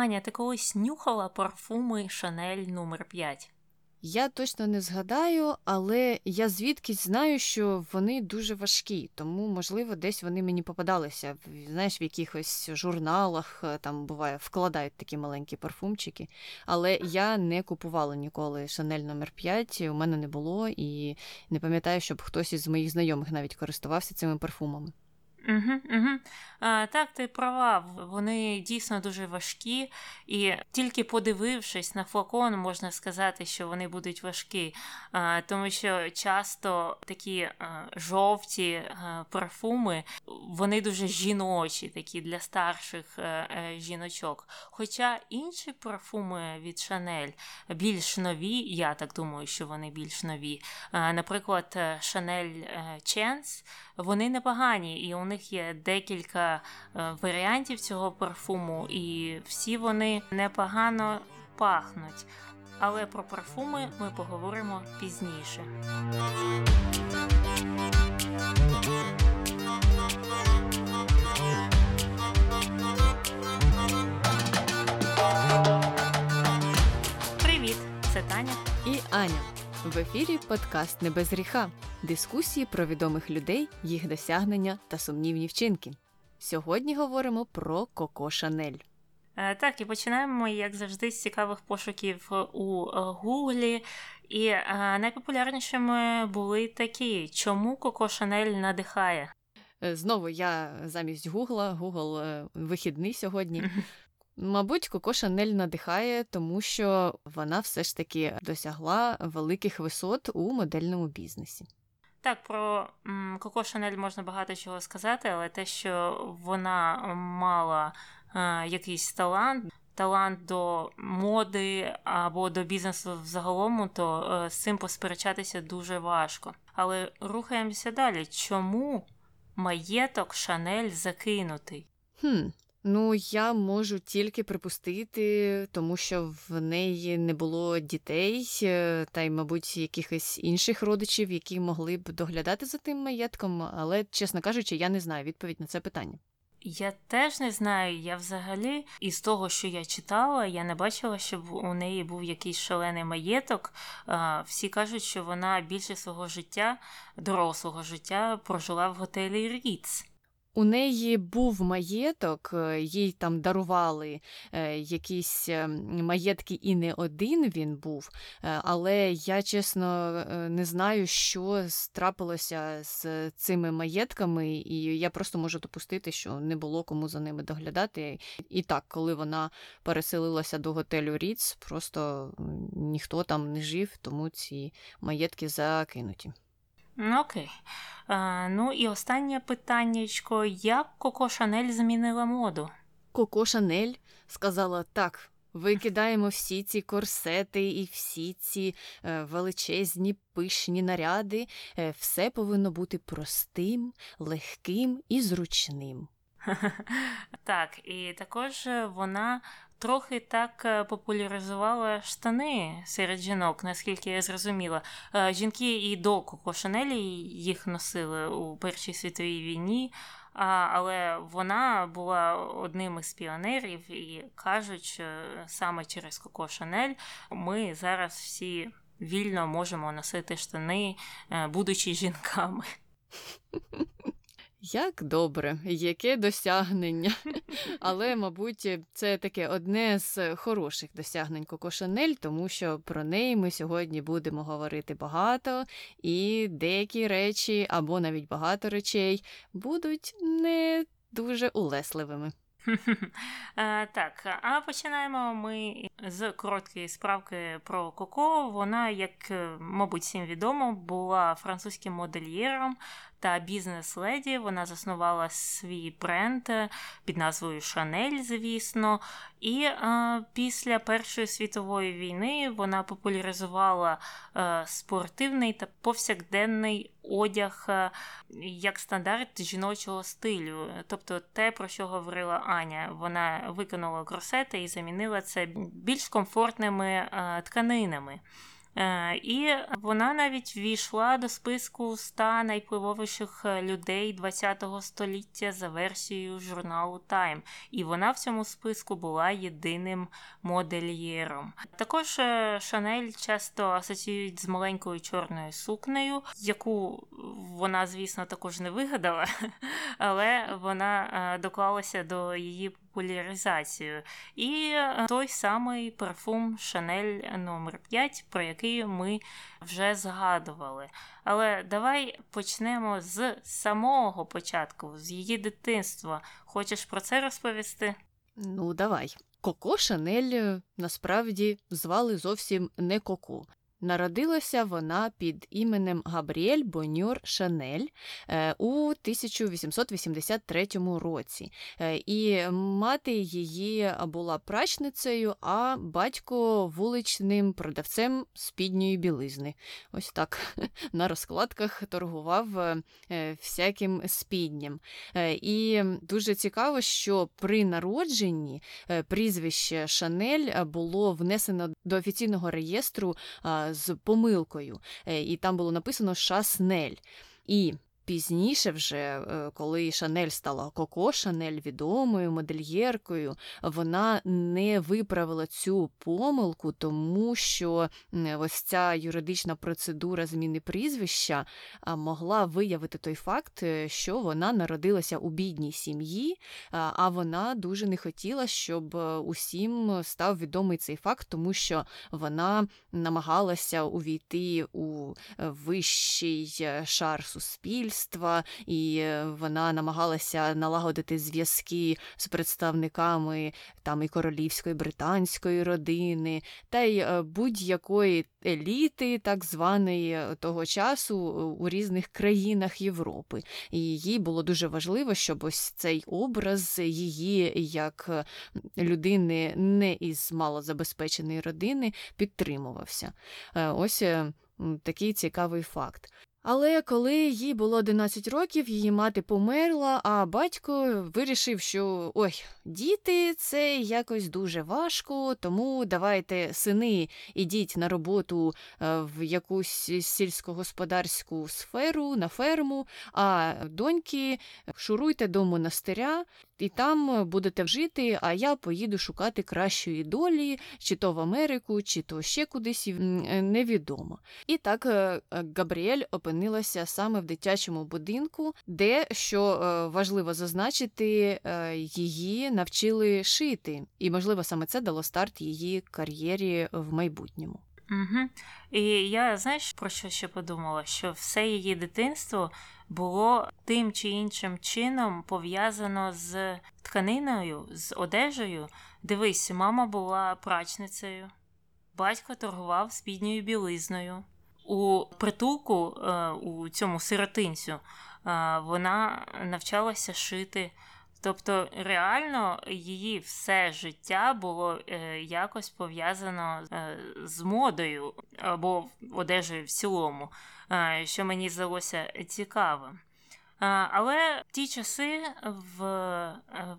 Аня, ти колись нюхала парфуми Шанель номер 5 Я точно не згадаю, але я звідкись знаю, що вони дуже важкі, тому, можливо, десь вони мені попадалися. Знаєш, в якихось журналах е, там буває, вкладають такі маленькі парфумчики. Але я не купувала ніколи Шанель номер 5 у мене не було, і не пам'ятаю, щоб хтось із моїх знайомих навіть користувався цими парфумами. Угу, угу. А, Так, ти права, вони дійсно дуже важкі, і тільки подивившись на флакон, можна сказати, що вони будуть важкі, а, тому що часто такі а, жовті а, парфуми, вони дуже жіночі, такі для старших а, е, жіночок. Хоча інші парфуми від Шанель більш нові, я так думаю, що вони більш нові. Наприклад, Шанель Chance, вони непогані, і у них є декілька е, варіантів цього парфуму, і всі вони непогано пахнуть. Але про парфуми ми поговоримо пізніше. Привіт, це Таня і Аня. В ефірі подкаст Не без гріха. Дискусії про відомих людей, їх досягнення та сумнівні вчинки. Сьогодні говоримо про Коко Шанель. Е, так, і починаємо, як завжди, з цікавих пошуків у е, Гуглі. І е, найпопулярнішими були такі: чому Коко Шанель надихає? Знову я замість Гугла, Гугл вихідний сьогодні. Мабуть, Коко Шанель надихає, тому що вона все ж таки досягла великих висот у модельному бізнесі. Так, про Коко Шанель можна багато чого сказати, але те, що вона мала е, якийсь талант, талант до моди або до бізнесу взагалом, то е, з цим посперечатися дуже важко. Але рухаємося далі. Чому маєток Шанель закинутий? Хм, Ну, я можу тільки припустити, тому що в неї не було дітей, е, та й, мабуть, якихось інших родичів, які могли б доглядати за тим маєтком, але, чесно кажучи, я не знаю відповідь на це питання. Я теж не знаю. Я взагалі із того, що я читала, я не бачила, щоб у неї був якийсь шалений маєток. Всі кажуть, що вона більше свого життя, дорослого життя, прожила в готелі Ріц. У неї був маєток, е, їй там дарували е, якісь е, маєтки, і не один він був. Але я чесно не знаю, що трапилося з цими маєтками, і я просто можу допустити, що не було кому за ними доглядати. І так, коли вона переселилася до готелю Ріц, просто ніхто там не жив, тому ці маєтки закинуті. Окей. А, Ну і останнє питаннячко: як Коко Шанель змінила моду? Коко Шанель сказала так. Викидаємо всі ці корсети і всі ці е, величезні пишні наряди. Е, все повинно бути простим, легким і зручним. Так, і також вона трохи так е, популяризувала штани серед жінок, наскільки я зрозуміла. Е, жінки і до Коко Шанелі їх носили у Першій світовій війні, але вона була одним із піонерів і кажуть, що саме через Коко Шанель ми зараз всі вільно можемо носити штани, е, будучи жінками. Як добре, яке досягнення. Але, мабуть, це таке одне з хороших досягнень Коко Шанель, тому що про неї ми сьогодні будемо говорити багато, і деякі речі, або навіть багато речей, будуть не дуже улесливими. Так, а починаємо ми з короткої справки про Коко. Вона, як, е, мабуть, всім відомо, була французьким модельєром та бізнес-леді. Вона заснувала свій бренд е, під назвою Шанель, звісно. І е, після Першої світової війни вона популяризувала е, спортивний та повсякденний одяг е, як стандарт жіночого стилю. Тобто те, про що говорила Аня. Вона виконала кросети і замінила це більш комфортними е, тканинами. Е, і вона навіть ввійшла до списку 100 найвпливовіших е, людей ХХ століття за версією журналу Time. І вона в цьому списку була єдиним модельєром. Також е, Шанель часто асоціюють з маленькою чорною сукнею, яку вона, звісно, також не вигадала, але вона доклалася до її популяризацію. І той самий парфум Шанель номер 5 про який ми вже згадували. Але давай почнемо з самого початку, з її дитинства. Хочеш про це розповісти? Ну, давай. Коко Шанель е, насправді звали зовсім не Коко. Народилася вона під іменем Габріель Бонер Шанель е, у 1883 році, е, і мати її була прачницею, а батько вуличним продавцем спідньої білизни. Ось так на розкладках торгував е, всяким спідням. І дуже цікаво, що при народженні прізвище Шанель було внесено до офіційного реєстру з помилкою, е, і там було написано Шаснель. І Пізніше, вже, е, коли Шанель стала Коко Шанель відомою модельєркою, вона не виправила цю помилку, тому що ось ця юридична процедура зміни прізвища могла виявити той факт, е, що вона народилася у бідній сім'ї, а вона дуже не хотіла, щоб е, усім став відомий цей факт, тому що вона намагалася увійти у вищий шар суспільства суспільства, і е, вона намагалася налагодити зв'язки з представниками там і королівської британської родини, та й е, будь-якої еліти, так званої е, того часу у різних країнах Європи. І їй було дуже важливо, щоб ось цей образ її як людини не із малозабезпеченої родини підтримувався. Ось такий цікавий факт. Але коли їй було 11 років, її мати померла, а батько вирішив, що ой, діти це якось дуже важко, тому давайте, сини, ідіть на роботу е, в якусь сільськогосподарську сферу, на ферму, а доньки шуруйте до монастиря і там будете вжити, а я поїду шукати кращої долі, чи то в Америку, чи то ще кудись невідомо. І так е, Габріель опинилася саме в дитячому будинку, де, що е, важливо зазначити, е, її навчили шити, і, можливо, саме це дало старт її кар'єрі в майбутньому. Угу. І я знаєш про що ще подумала? Що все її дитинство було тим чи іншим чином пов'язано з тканиною, з одежею. Дивись, мама була прачницею, батько торгував спідньою білизною. У притулку е, у цьому сиротинцю е, вона навчалася шити. Тобто реально її все життя було е, якось пов'язано е, з модою або одежею в цілому, е, що мені здалося цікавим. Але в ті часи в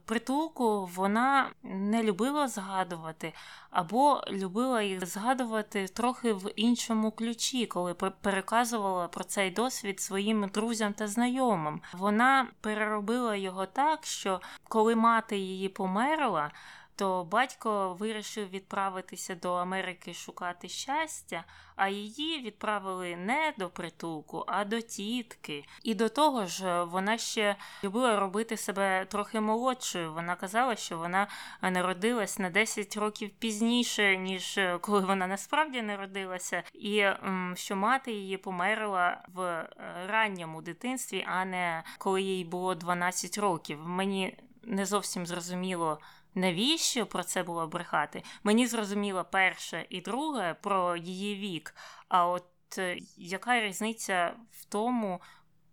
притулку вона не любила згадувати, або любила їх згадувати трохи в іншому ключі, коли переказувала про цей досвід своїм друзям та знайомим. Вона переробила його так, що коли мати її померла то батько вирішив відправитися до Америки шукати щастя, а її відправили не до притулку, а до тітки. І до того ж, вона ще любила робити себе трохи молодшою. Вона казала, що вона народилась на 10 років пізніше, ніж коли вона насправді народилася, і що мати її померла в е, ранньому дитинстві, а не коли їй було 12 років. Мені не зовсім зрозуміло навіщо про це було брехати? Мені зрозуміло перше і друге про її вік. А от е, яка різниця в тому,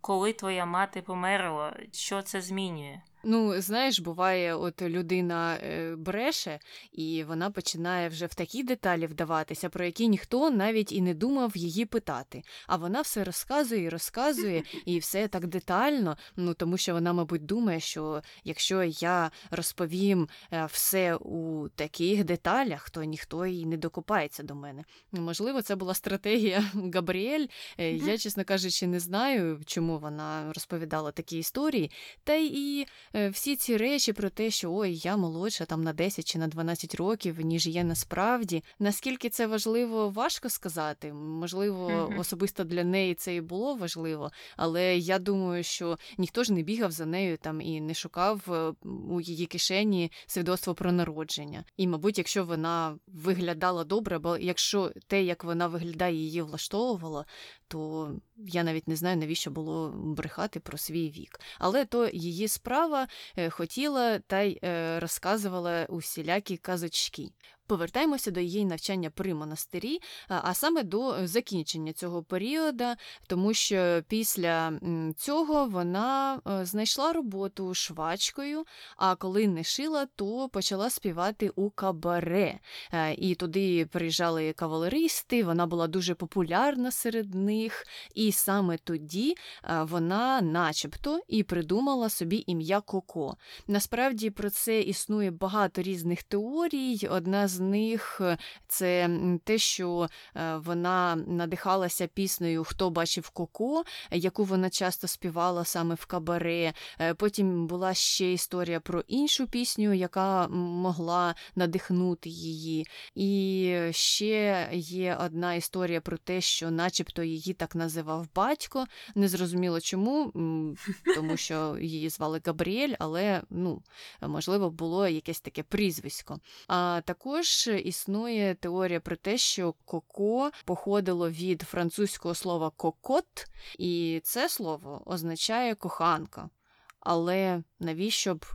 коли твоя мати померла, що це змінює? Ну, знаєш, буває, от людина е, бреше, і вона починає вже в такі деталі вдаватися, про які ніхто навіть і не думав її питати. А вона все розказує і розказує, і все так детально. Ну тому що вона, мабуть, думає, що якщо я розповім е, все у таких деталях, то ніхто і не докопається до мене. Можливо, це була стратегія Габріель. Е, я, чесно кажучи, не знаю, чому вона розповідала такі історії. Та і всі ці речі про те, що ой, я молодша там на 10 чи на 12 років, ніж є насправді. Наскільки це важливо, важко сказати. Можливо, mm-hmm. особисто для неї це і було важливо, але я думаю, що ніхто ж не бігав за нею там і не шукав е, у її кишені свідоцтво про народження. І, мабуть, якщо вона виглядала добре, бо якщо те, як вона виглядає, її влаштовувало, то я навіть не знаю, навіщо було брехати про свій вік. Але то її справа е, хотіла та й е, розказувала усілякі казочки. Повертаємося до її навчання при монастирі, а саме до закінчення цього періоду, тому що після цього вона е, знайшла роботу швачкою, а коли не шила, то почала співати у кабаре. Е, і туди приїжджали кавалеристи, вона була дуже популярна серед них, і саме тоді е, вона, начебто, і придумала собі ім'я Коко. Насправді про це існує багато різних теорій. Одна з з них е, це те, що е, вона надихалася піснею Хто бачив Коко, яку вона часто співала саме в кабаре. Е, потім була ще історія про іншу пісню, яка могла надихнути її. І ще є одна історія про те, що, начебто, її так називав батько. Незрозуміло чому, тому що її звали Габріель, але ну, можливо було якесь таке прізвисько. А також також існує теорія про те, що коко походило від французького слова кокот, і це слово означає коханка. Але навіщо б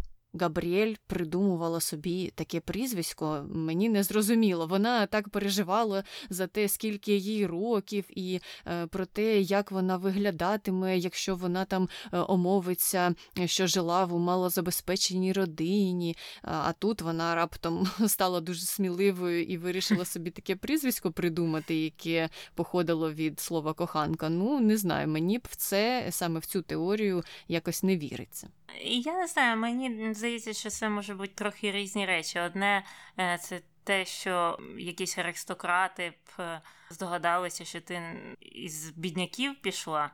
Габріель придумувала собі таке прізвисько, мені не зрозуміло. Вона так переживала за те, скільки їй років, і е, про те, як вона виглядатиме, якщо вона там е, омовиться, що жила в малозабезпеченій родині. А тут вона раптом стала дуже сміливою і вирішила собі таке прізвисько придумати, яке походило від слова коханка. Ну, не знаю, мені б в це саме в цю теорію якось не віриться. Я не знаю, мені здається, що це може бути трохи різні речі. Одне е, це те, що якісь аристократи б е, здогадалися, що ти із бідняків пішла.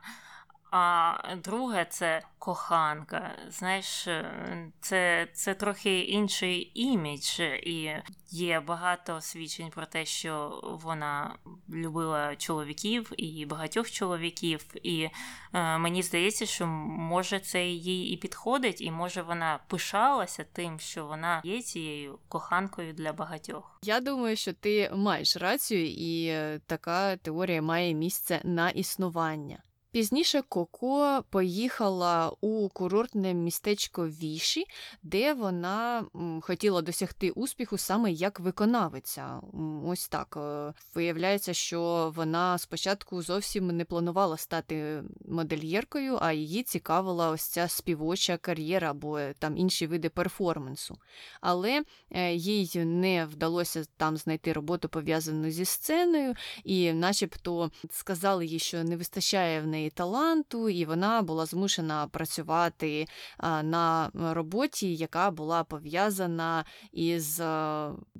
А друге це коханка. Знаєш, е, це це трохи інший імідж, і є багато свідчень про те, що вона любила чоловіків і багатьох чоловіків. І е, мені здається, що може це їй і підходить, і може вона пишалася тим, що вона є цією коханкою для багатьох. Я думаю, що ти маєш рацію, і е, така теорія має місце на існування. Пізніше Коко поїхала у курортне містечко Віші, де вона хотіла досягти успіху саме як виконавиця. Ось так е, виявляється, що вона спочатку зовсім не планувала стати модельєркою, а її цікавила ось ця співоча кар'єра або там інші види перформансу. Але е, їй не вдалося там знайти роботу пов'язану зі сценою, і, начебто, сказали їй, що не вистачає в неї неї таланту, і вона була змушена працювати на роботі, яка була пов'язана із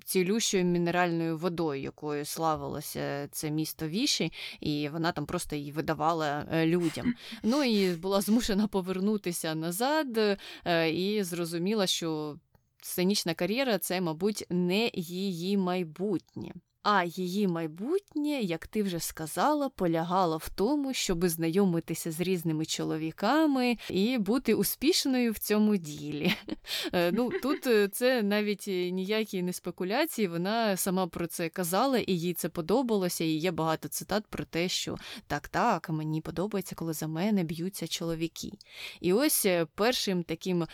цілющою мінеральною водою, якою славилося це місто Віші, і вона там просто її видавала е, людям. Ну і була змушена повернутися назад е, і зрозуміла, що сценічна кар'єра це, мабуть, не її майбутнє. А її майбутнє, як ти вже сказала, полягало в тому, щоб знайомитися з різними чоловіками і бути успішною в цьому ділі. Е, ну, Тут е, це навіть ніякі не спекуляції, вона сама про це казала, і їй це подобалося. І є багато цитат про те, що так, так, мені подобається, коли за мене б'ються чоловіки. І ось е, першим таким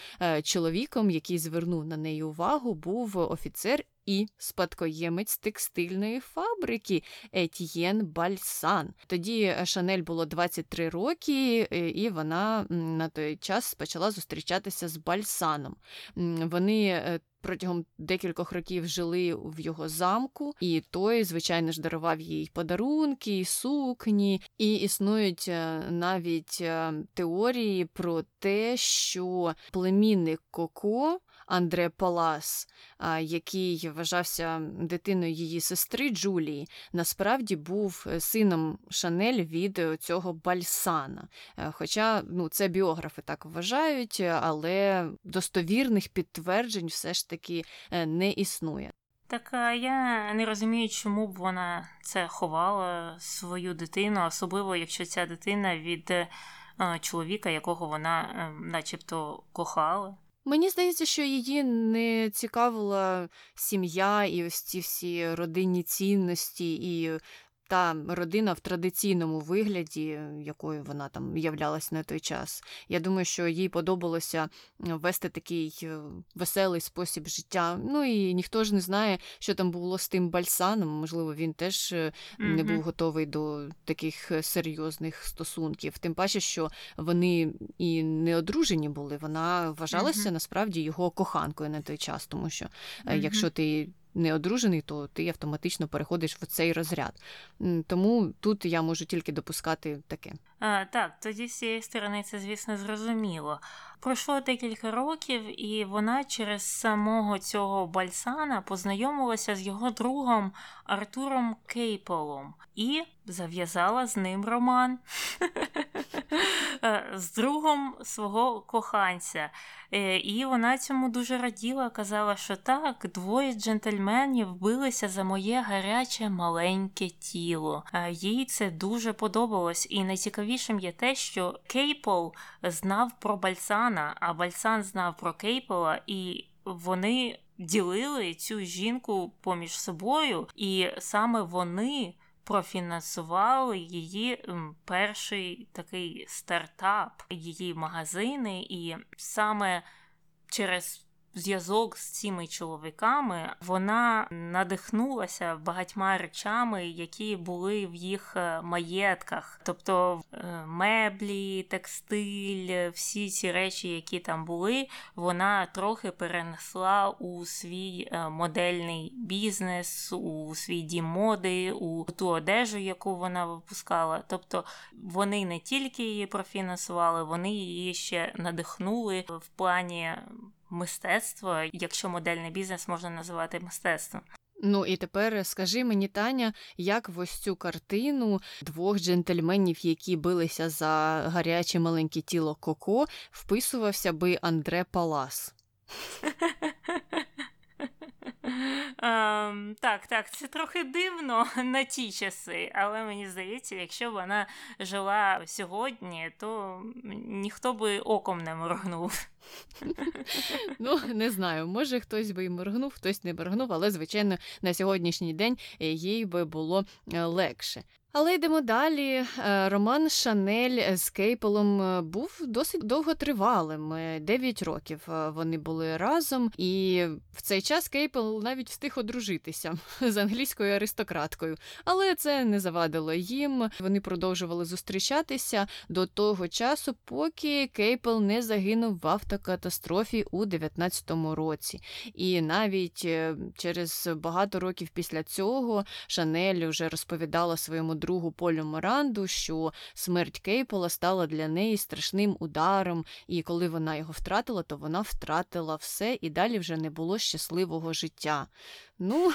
чоловіком, який звернув на неї увагу, був офіцер і спадкоємець текстильної фабрики Етьєн Бальсан. Тоді Шанель було 23 роки, е, і вона на той час почала зустрічатися з Бальсаном. Вони е, протягом декількох років жили в його замку, і той, звичайно ж, дарував їй подарунки, сукні, і існують е, навіть е, теорії про те, що племінник Коко. Андре Палас, який вважався дитиною її сестри Джулії, насправді був е, сином Шанель від цього Бальсана. Хоча ну, це біографи так вважають, але достовірних підтверджень все ж таки е, не існує. Так я не розумію, чому б вона це ховала свою дитину, особливо якщо ця дитина від е, чоловіка, якого вона ем, начебто кохала. Мені здається, що її не цікавила сім'я і ось ці всі родинні цінності, і та родина в традиційному вигляді, якою вона там являлась на той час. Я думаю, що їй подобалося вести такий е, веселий спосіб життя. Ну і ніхто ж не знає, що там було з тим бальсаном. Можливо, він теж mm-hmm. не був готовий до таких е, серйозних стосунків. Тим паче, що вони і не одружені були. Вона вважалася mm-hmm. насправді його коханкою на той час, тому що mm-hmm. якщо ти не одружений, то ти автоматично переходиш в цей розряд. Тому тут я можу тільки допускати таке. А, Так, тоді з цієї сторони це, звісно, зрозуміло. Пройшло декілька років, і вона через самого цього Бальсана познайомилася з його другом Артуром Кейпелом і зав'язала з ним роман е, з другом свого коханця. Е, і вона цьому дуже раділа, казала, що так, двоє джентльменів билися за моє гаряче маленьке тіло. Їй це дуже подобалось, і найцікавішим є те, що Кейпел знав про Бальсана, а Бальсан знав про Кейпела, і вони ділили цю жінку поміж собою, і саме вони профінансували її перший такий стартап, її магазини, і саме через зв'язок з цими чоловіками вона надихнулася багатьма речами, які були в їх е, маєтках, тобто е, меблі, текстиль, всі ці речі, які там були, вона трохи перенесла у свій е, модельний бізнес, у свій дім моди, у ту одежу, яку вона випускала. Тобто вони не тільки її профінансували, вони її ще надихнули в плані мистецтво, якщо модельний бізнес можна називати мистецтвом. Ну і тепер скажи мені, Таня, як в ось цю картину двох джентльменів, які билися за гаряче маленьке тіло Коко, вписувався би Андре Палас? Um, так, так, це трохи дивно на ті часи, але мені здається, якщо б вона жила сьогодні, то ніхто би оком не моргнув. Ну, не знаю, може хтось би і моргнув, хтось не моргнув, але, звичайно, на сьогоднішній день їй би було е, легше. Але йдемо далі. Е, роман Шанель з Кейполом е, був досить довготривалим. Е, дев'ять років вони були разом, і в цей час Кейпл навіть встиг одружитися з англійською аристократкою. Але це не завадило їм. Вони продовжували зустрічатися до того часу, поки Кейпл не загинув в автокатастрофі у 19-му році. І навіть через багато років після цього Шанель вже розповідала своєму другу Полю Моранду, що смерть Кейпола стала для неї страшним ударом, і коли вона його втратила, то вона втратила все і далі вже не було щасливого життя. Ну,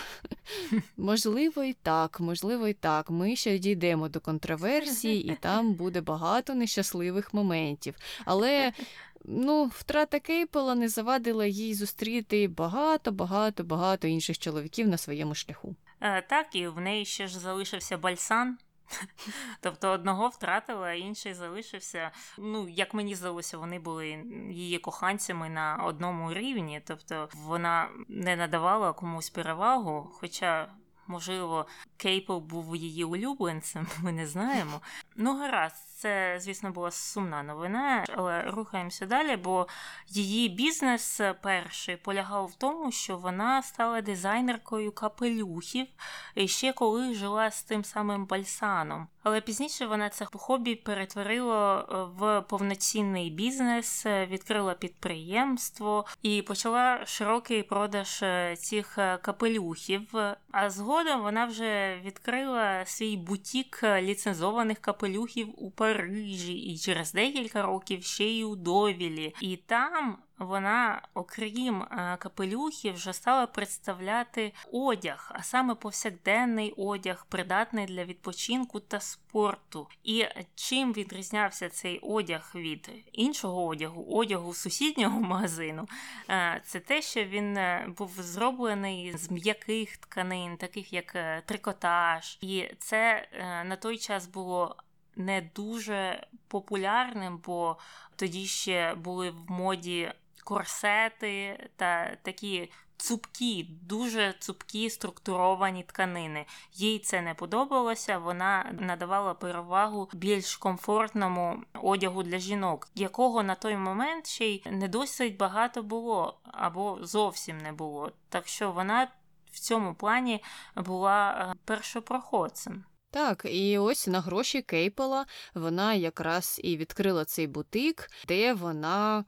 можливо, і так, можливо, і так. Ми ще дійдемо до контроверсії, і там буде багато нещасливих моментів. Але. Ну, втрата Кейпола не завадила їй зустріти багато, багато, багато інших чоловіків на своєму шляху. Е, так, і в неї ще ж залишився бальсан. Тобто одного втратила, а інший залишився. Ну, як мені здалося, вони були її коханцями на одному рівні. Тобто вона не надавала комусь перевагу, хоча. Можливо, Кейпл був її улюбленцем, ми не знаємо. Ну, гаразд, це, звісно, була сумна новина, але рухаємося далі, бо її бізнес перший полягав в тому, що вона стала дизайнеркою капелюхів і ще коли жила з тим самим Бальсаном. Але пізніше вона це хобі перетворила е, в повноцінний бізнес, е, відкрила підприємство і почала широкий продаж е, цих капелюхів. А згодом вона вже відкрила свій бутік ліцензованих капелюхів у Парижі і через декілька років ще й у Довілі. І там вона, окрім е, капелюхів, вже стала представляти одяг, а саме повсякденний одяг, придатний для відпочинку та спорту. І чим відрізнявся цей одяг від іншого одягу, одягу сусіднього магазину, е, це те, що він е, був зроблений з м'яких тканин, таких як трикотаж, і це на той час було. Не дуже популярним, бо тоді ще були в моді корсети та такі цупкі, дуже цупкі структуровані тканини. Їй це не подобалося. Вона надавала перевагу більш комфортному одягу для жінок, якого на той момент ще й не досить багато було або зовсім не було. Так що вона в цьому плані була е, першопроходцем. Так, і ось на гроші Кейпела вона якраз і відкрила цей бутик, де вона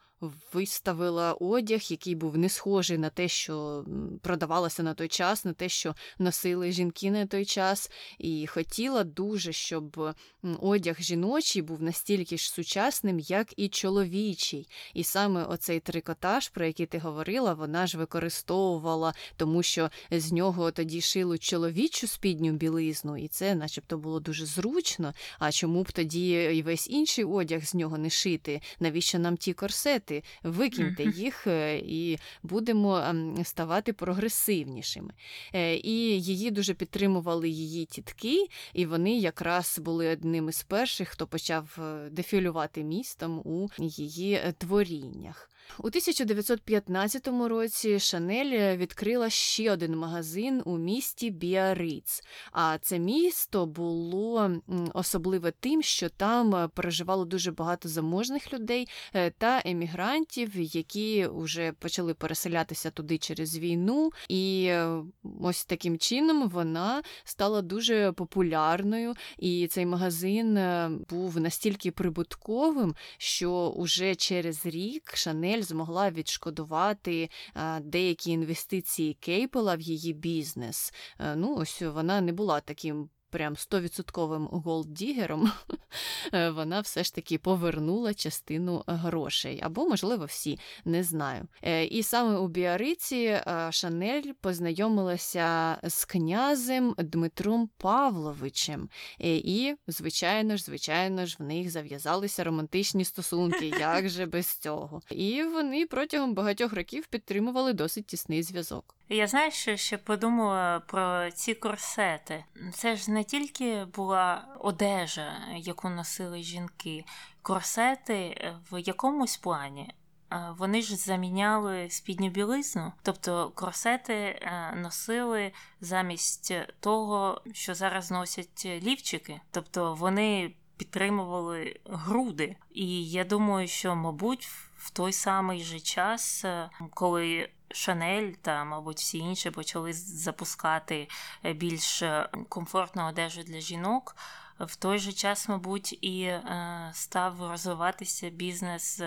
виставила одяг, який був не схожий на те, що продавалося на той час, на те, що носили жінки на той час, і хотіла дуже, щоб одяг жіночий був настільки ж сучасним, як і чоловічий. І саме оцей трикотаж, про який ти говорила, вона ж використовувала, тому що з нього тоді шили чоловічу спідню білизну, і це, начебто, було дуже зручно. А чому б тоді і весь інший одяг з нього не шити? Навіщо нам ті корсети? Викинути, викиньте їх е, і будемо ем, ставати прогресивнішими. Е, і її дуже підтримували її тітки, і вони якраз були одним із перших, хто почав е, дефілювати містом у її творіннях. У 1915 році Шанель відкрила ще один магазин у місті Біариц. А це місто було особливе тим, що там проживало дуже багато заможних людей е, та емігрантів, які вже почали переселятися туди через війну. І е, ось таким чином вона стала дуже популярною. І цей магазин е, був настільки прибутковим, що уже через рік Шанель змогла відшкодувати деякі інвестиції Кейпела в її бізнес. Е, ну, ось вона не була таким прям стовідсотковим голддігером, е, вона все ж таки повернула частину грошей, або, можливо, всі, не знаю. Е, і саме у Біариці е, Шанель познайомилася з князем Дмитром Павловичем. І, звичайно ж, звичайно ж, в них зав'язалися романтичні стосунки, як же без цього. І вони протягом багатьох років підтримували досить тісний зв'язок. Я знаю, що ще подумала про ці корсети. Це ж не тільки була одежа, яку носили жінки, корсети в якомусь плані. Вони ж заміняли спідню білизну, тобто корсети е, носили замість того, що зараз носять лівчики, тобто вони підтримували груди. І я думаю, що, мабуть, в той самий же час, е, коли Шанель та, мабуть, всі інші почали запускати е, більш е, комфортну одежу для жінок. В той же час, мабуть, і став розвиватися бізнес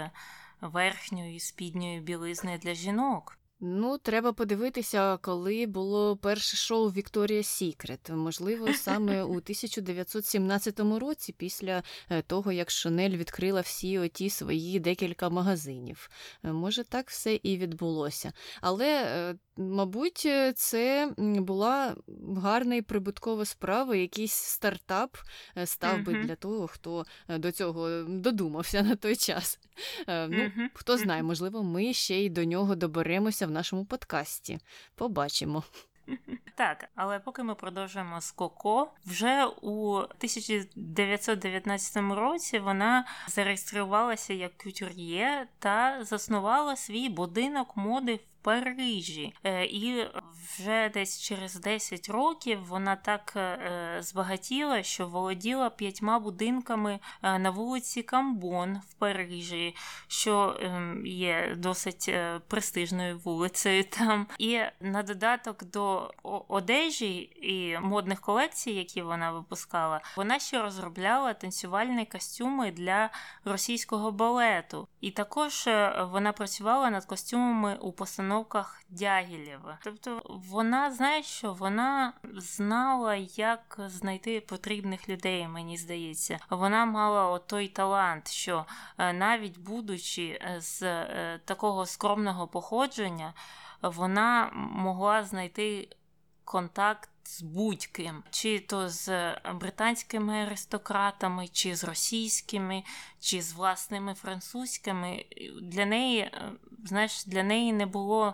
верхньої спідньої білизни для жінок. Ну, треба подивитися, коли було перше шоу Вікторія Сікрет. Можливо, саме у 1917 році, після е, того, як Шанель відкрила всі оті свої декілька магазинів. Е, може, так все і відбулося. Але е, Мабуть, е, це була гарна і прибуткова справа, якийсь стартап е, став би для того, хто е, до цього додумався на той час. Ну, Хто знає, можливо, ми ще й до нього доберемося в нашому подкасті. Побачимо. Так, але поки ми продовжуємо з Коко, вже у 1919 році вона зареєструвалася як кютюр'є та заснувала свій будинок моди в Парижі. Е, і вже десь через 10 років вона так е, збагатіла, що володіла п'ятьма будинками на вулиці Камбон в Парижі, що ем, є досить престижною вулицею там. І на додаток до одежі і модних колекцій, які вона випускала, вона ще розробляла танцювальні костюми для російського балету. І також е, вона працювала над костюмами у постановках Дягілєва. Тобто вона знає, що вона знала, як знайти потрібних людей, мені здається. Вона мала той талант, що е, навіть будучи е, з такого скромного походження, вона могла знайти контакт з будь-ким, чи то з британськими аристократами, чи з російськими, чи з власними французькими. Для неї, е, знаєш, для неї не було.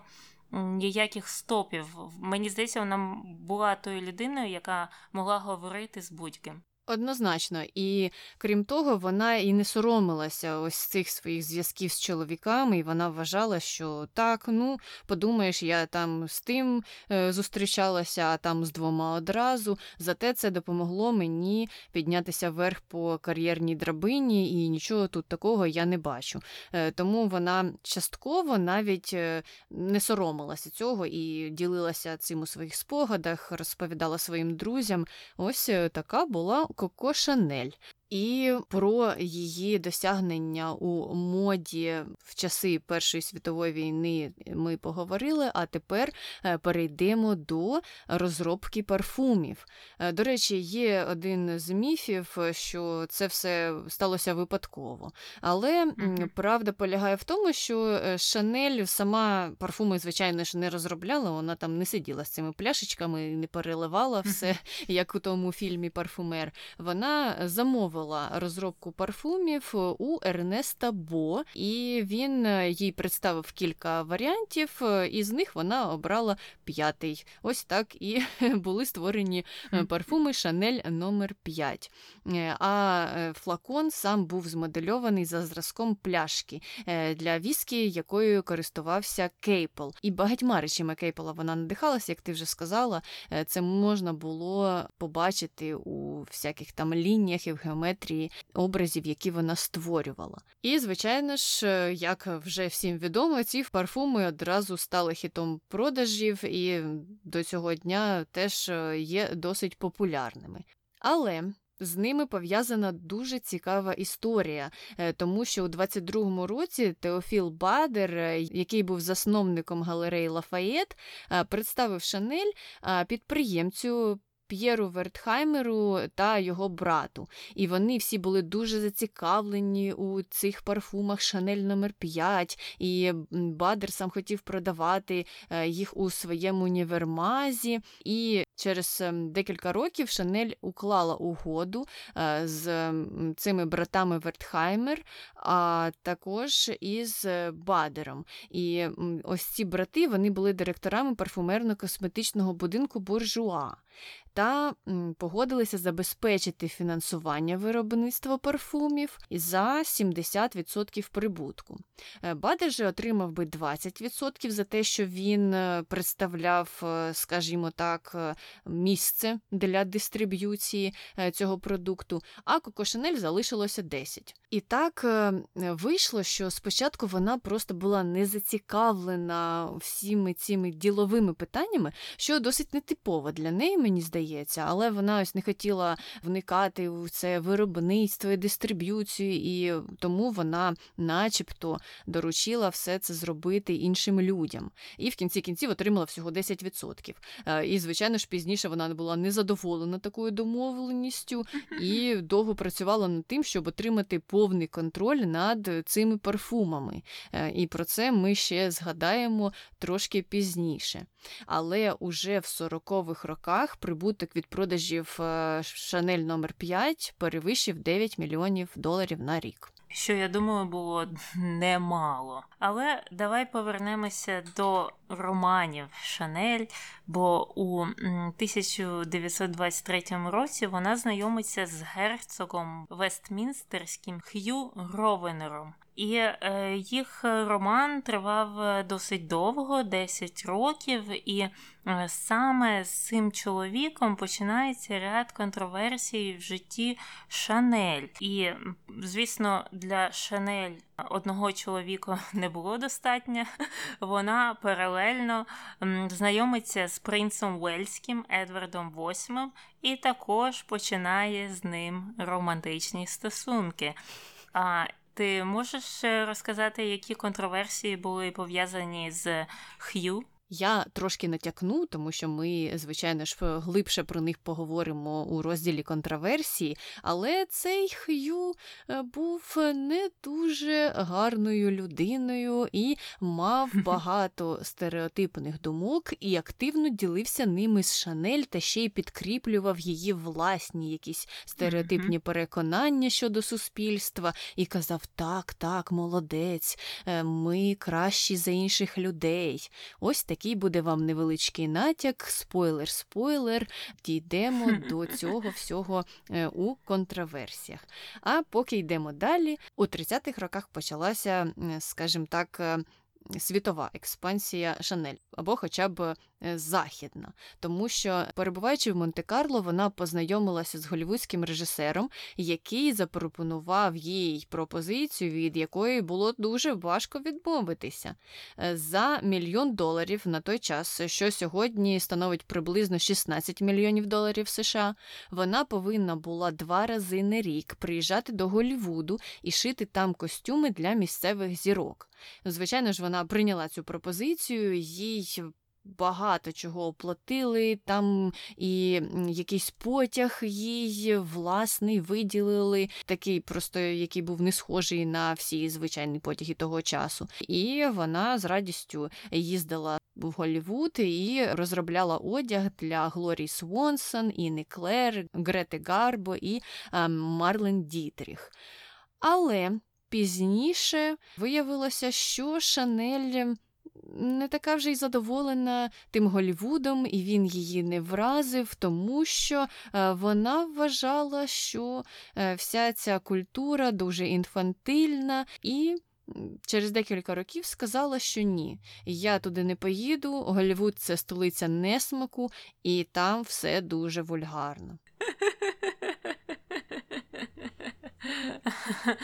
Ніяких стопів. Мені здається, вона була тою людиною, яка могла говорити з будь-ким. Однозначно, і крім того, вона і не соромилася ось цих своїх зв'язків з чоловіками, і вона вважала, що так, ну подумаєш, я там з тим е, зустрічалася, а там з двома одразу. Зате це допомогло мені піднятися вверх по кар'єрній драбині, і нічого тут такого я не бачу. Е, тому вона частково навіть е, не соромилася цього і ділилася цим у своїх спогадах, розповідала своїм друзям. Ось така була Коко Шанель. І про її досягнення у моді в часи Першої світової війни ми поговорили. А тепер е, перейдемо до розробки парфумів. Е, до речі, є один з міфів, що це все сталося випадково. Але правда полягає в тому, що е, Шанель сама парфуми, звичайно ж, не розробляла. Вона там не сиділа з цими пляшечками, не переливала все, як у тому фільмі Парфумер. Вона замовила замовила розробку парфумів у Ернеста Бо, і він е, їй представив кілька варіантів, е, і з них вона обрала п'ятий. Ось так і були створені е, парфуми Шанель номер 5 А флакон сам був змодельований за зразком пляшки для віскі, якою користувався Кейпл. І багатьма речами Кейпела вона надихалася, як ти вже сказала. Це можна було побачити у всяких там лініях і в геометрії геометрії образів, які вона створювала. І, звичайно ж, е, як вже всім відомо, ці парфуми одразу стали хітом продажів і до цього дня теж е, є досить популярними. Але з ними пов'язана дуже цікава історія, е, тому що у 22-му році Теофіл Бадер, який був засновником галереї Лафаєт, представив Шанель підприємцю П'єру Вертхаймеру та його брату. І вони всі були дуже зацікавлені у цих парфумах Шанель номер 5 І Бадер сам хотів продавати е, їх у своєму універмазі. І через ем, декілька років Шанель уклала угоду е, з цими братами Вертхаймер, а також із Бадером. І ось ці брати вони були директорами парфумерно-косметичного будинку Буржуа та погодилися забезпечити фінансування виробництва парфумів за 70% прибутку. Е, Бадер же отримав би 20% за те, що він е, представляв, е, скажімо так, місце для дистриб'юції цього продукту, а Коко Шанель залишилося 10%. І так вийшло, що спочатку вона просто була не зацікавлена всіми цими діловими питаннями, що досить нетипово для неї, мені здається але вона ось не хотіла вникати в це виробництво і дистриб'юцію, і тому вона, начебто, доручила все це зробити іншим людям. І в кінці кінців отримала всього 10%. Е, і, звичайно ж, пізніше вона була незадоволена такою домовленістю і довго працювала над тим, щоб отримати повний контроль над цими парфумами. Е, і про це ми ще згадаємо трошки пізніше. Але уже в 40-х роках прибуток від продажів Шанель номер 5 перевищив 9 мільйонів доларів на рік. Що я думаю, було немало. Але давай повернемося до романів Шанель, бо у 1923 році вона знайомиться з герцогом Вестмінстерським Х'ю Гровенером. І е, їх роман тривав е, досить довго, 10 років, і е, саме з цим чоловіком починається ряд контроверсій в житті Шанель. І, звісно, для Шанель одного чоловіка не було достатньо. Вона паралельно знайомиться з принцем Уельським Едвардом VIII і також починає з ним романтичні стосунки. А ти можеш е, розказати, які контроверсії були пов'язані з Х'ю? Я трошки натякну, тому що ми, звичайно ж, глибше про них поговоримо у розділі контроверсії, але цей Х'ю е, був не дуже гарною людиною і мав багато стереотипних думок і активно ділився ними з Шанель та ще й підкріплював її власні якісь стереотипні переконання щодо суспільства і казав: так, так, молодець, е, ми кращі за інших людей. Ось такі такий буде вам невеличкий натяк, спойлер-спойлер, дійдемо до цього всього е, у контроверсіях. А поки йдемо далі, у 30-х роках почалася, скажімо так, е, світова експансія Шанель або хоча б західна, тому що, перебуваючи в Монте-Карло, вона познайомилася з голівудським режисером, який запропонував їй пропозицію, від якої було дуже важко відмовитися. Е, за мільйон доларів на той час, що сьогодні становить приблизно 16 мільйонів доларів США, вона повинна була два рази на рік приїжджати до Голівуду і шити там костюми для місцевих зірок. Звичайно ж, вона прийняла цю пропозицію, їй багато чого оплатили, там і якийсь потяг їй власний виділили, такий просто, який був не схожий на всі звичайні потяги того часу. І вона з радістю їздила в Голлівуд і розробляла одяг для Глорії Свонсон, Іни Клер, Грети Гарбо і Марлен Дітріх. Але пізніше виявилося, що Шанель не така вже й задоволена тим Голівудом, і він її не вразив, тому що е, вона вважала, що е, вся ця культура дуже інфантильна і. Через декілька років сказала, що ні, я туди не поїду, Голівуд це столиця несмаку, і там все дуже вульгарно.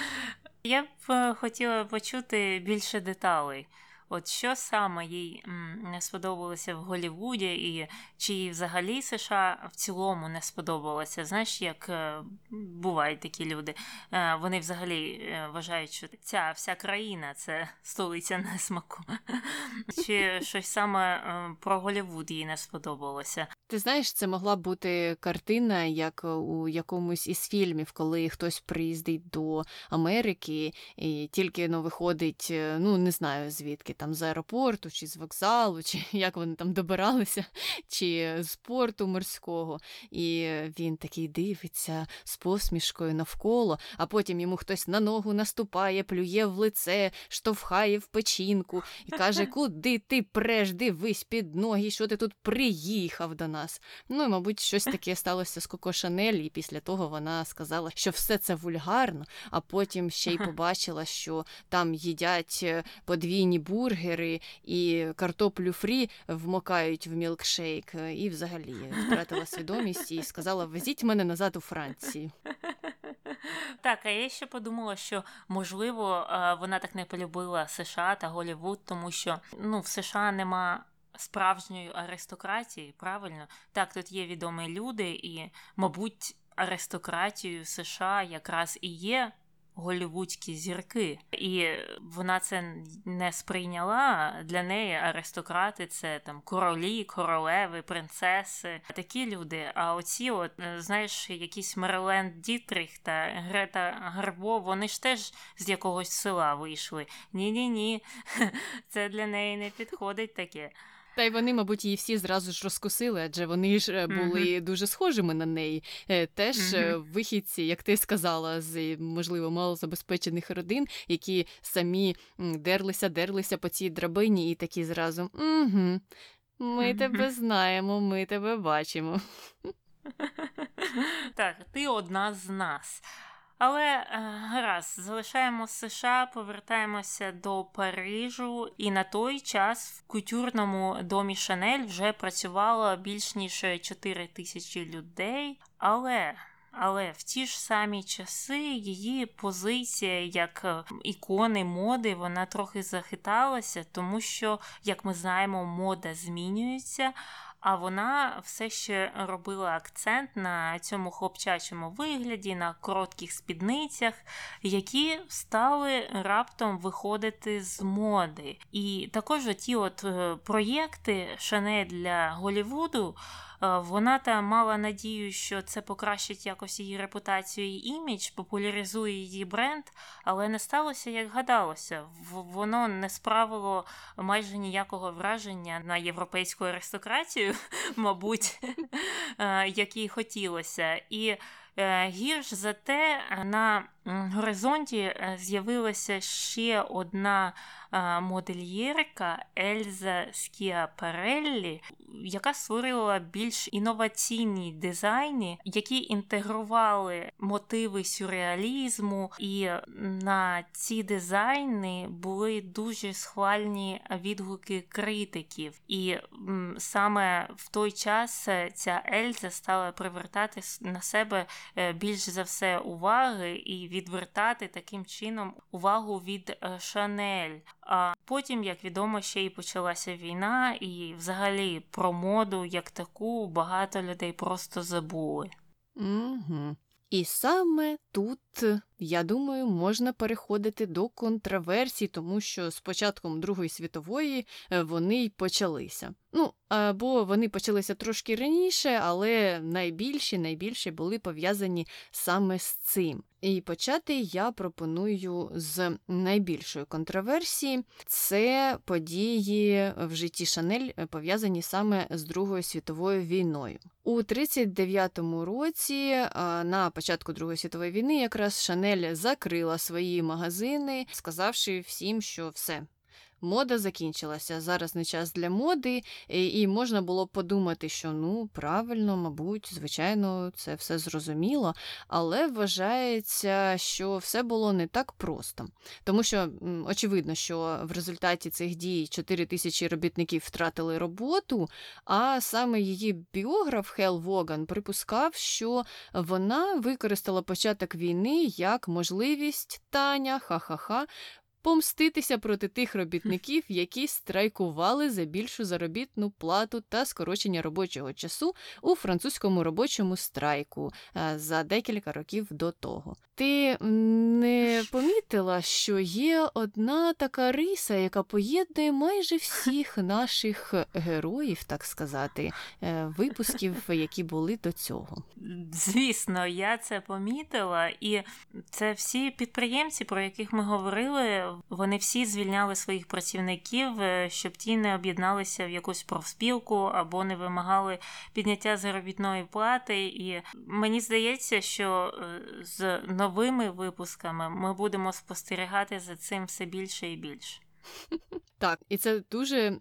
Я б е, хотіла почути більше деталей. От що саме їй не сподобалося в Голлівуді, і чи їй взагалі США в цілому не сподобалося? Знаєш, як е, бувають такі люди? Е, вони взагалі е, вважають, що ця вся країна це столиця несмаку. Чи щось саме про Голлівуд їй не сподобалося? Ти знаєш, це могла бути картина, як у якомусь із фільмів, коли хтось приїздить до Америки і тільки ну, виходить, ну не знаю звідки там з аеропорту, чи з вокзалу, чи як вони там добиралися, чи з порту морського. І він такий дивиться з посмішкою навколо, а потім йому хтось на ногу наступає, плює в лице, штовхає в печінку і каже, куди ти преш, дивись під ноги, що ти тут приїхав до нас. Ну і, мабуть, щось таке сталося з Коко Шанель, і після того вона сказала, що все це вульгарно, а потім ще й побачила, що там їдять е, подвійні бури бургери і картоплю фрі вмокають в мілкшейк, і взагалі втратила свідомість і сказала: везіть мене назад у Франції. Так, а я ще подумала, що можливо вона так не полюбила США та Голівуд, тому що ну, в США нема. Справжньої аристократії, правильно? Так, тут є відомі люди, і, мабуть, аристократією США якраз і є голівудські зірки, і вона це не сприйняла. Для неї аристократи це там королі, королеви, принцеси, такі люди. А оці, от е, знаєш, якісь Мерленд Дітрих та Грета Гарбо, вони ж теж з якогось села вийшли. Ні, ні, ні, це для неї не підходить таке. Та й вони, мабуть, її всі зразу ж розкусили, адже вони ж е, були mm-hmm. дуже схожими на неї. Е, теж mm-hmm. вихідці, як ти сказала, з можливо малозабезпечених родин, які самі дерлися, дерлися по цій драбині, і такі зразу угу, ми mm-hmm. тебе знаємо, ми тебе бачимо. Так, ти одна з нас. Але е, гаразд, залишаємо США, повертаємося до Парижу, і на той час в культурному домі Шанель вже працювало більш ніж 4 тисячі людей. Але але в ті ж самі часи її позиція як е, ікони моди вона трохи захиталася, тому що, як ми знаємо, мода змінюється. А вона все ще робила акцент на цьому хлопчачому вигляді, на коротких спідницях, які стали раптом виходити з моди. І також ті от е, проєкти Шане для Голівуду. Е, вона та мала надію, що це покращить якось її репутацію і імідж, популяризує її бренд, але не сталося, як гадалося. Воно не справило майже ніякого враження на європейську аристократію, мабуть, е, як їй хотілося. І е, гірш за те, на горизонті з'явилася ще одна модельєрка Ельза Скіапареллі, яка створила більш інноваційні дизайни, які інтегрували мотиви сюрреалізму, і на ці дизайни були дуже схвальні відгуки критиків. І саме в той час ця Ельза стала привертати на себе е, більш за все уваги і відвертати таким чином увагу від е, Шанель. А потім, як відомо, ще й почалася війна, і взагалі про моду як таку багато людей просто забули. Угу. І саме тут, я думаю, можна переходити до контраверсій, тому що з початком Другої світової е, вони й почалися. Ну, або вони почалися трошки раніше, але найбільші найбільші були пов'язані саме з цим. І почати я пропоную з найбільшої контроверсії. Це події в житті Шанель е, пов'язані саме з Другою світовою війною. У 39-му році, на початку Другої світової війни, якраз Шанель закрила свої магазини, сказавши всім, що все мода закінчилася. Зараз не час для моди, і можна було подумати, що ну правильно, мабуть, звичайно, це все зрозуміло, але вважається, що все було не так просто. Тому що очевидно, що в результаті цих дій 4 тисячі робітників втратили роботу, а саме її біограф Хел Воган припускав, що вона використала початок війни як можливість Таня, ха-ха-ха, помститися проти тих робітників, які страйкували за більшу заробітну плату та скорочення робочого часу у французькому робочому страйку е, за декілька років до того. Ти не помітила, що є одна така риса, яка поєднує майже всіх наших героїв, так сказати, е, випусків, які були до цього. Звісно, я це помітила, і це всі підприємці, про яких ми говорили, вони всі звільняли своїх працівників, е, щоб ті не об'єдналися в якусь профспілку або не вимагали підняття заробітної плати. І мені здається, що е, з новими випусками ми будемо спостерігати за цим все більше і більше. Так, і це дуже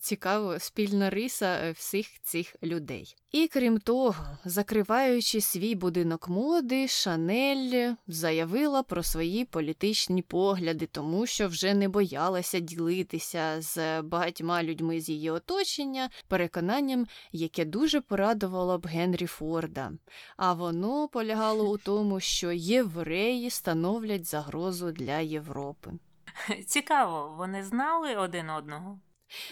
цікава спільна риса е, всіх цих людей. І крім того, закриваючи свій будинок моди, Шанель заявила про свої політичні погляди, тому що вже не боялася ділитися з багатьма людьми з її оточення, переконанням, яке дуже порадувало б Генрі Форда. А воно полягало у тому, що євреї становлять загрозу для Європи. Цікаво, вони знали один одного?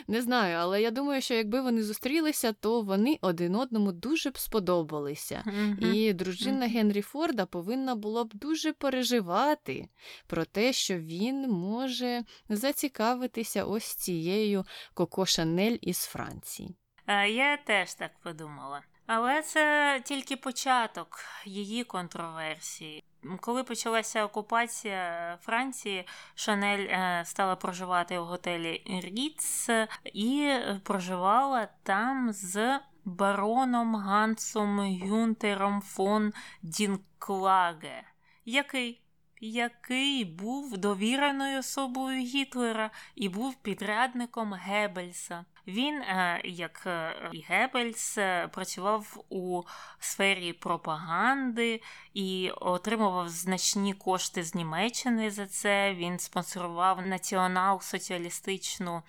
Не знаю, але я думаю, що якби вони зустрілися, то вони один одному дуже б сподобалися. Mm-hmm. І дружина mm-hmm. Генрі Форда повинна була б дуже переживати про те, що він може зацікавитися ось цією Коко Шанель із Франції. Я теж так подумала. Але це тільки початок її контроверсії. Коли почалася окупація Франції, Шанель е, стала проживати у готелі Ріц і проживала там з бароном Гансом Юнтером фон Дінклаге, який який був довіреною особою Гітлера і був підрядником Геббельса. Він, як і Геббельс, працював у сфері пропаганди і отримував значні кошти з Німеччини за це. Він спонсорував націонал-соціалістичну Е,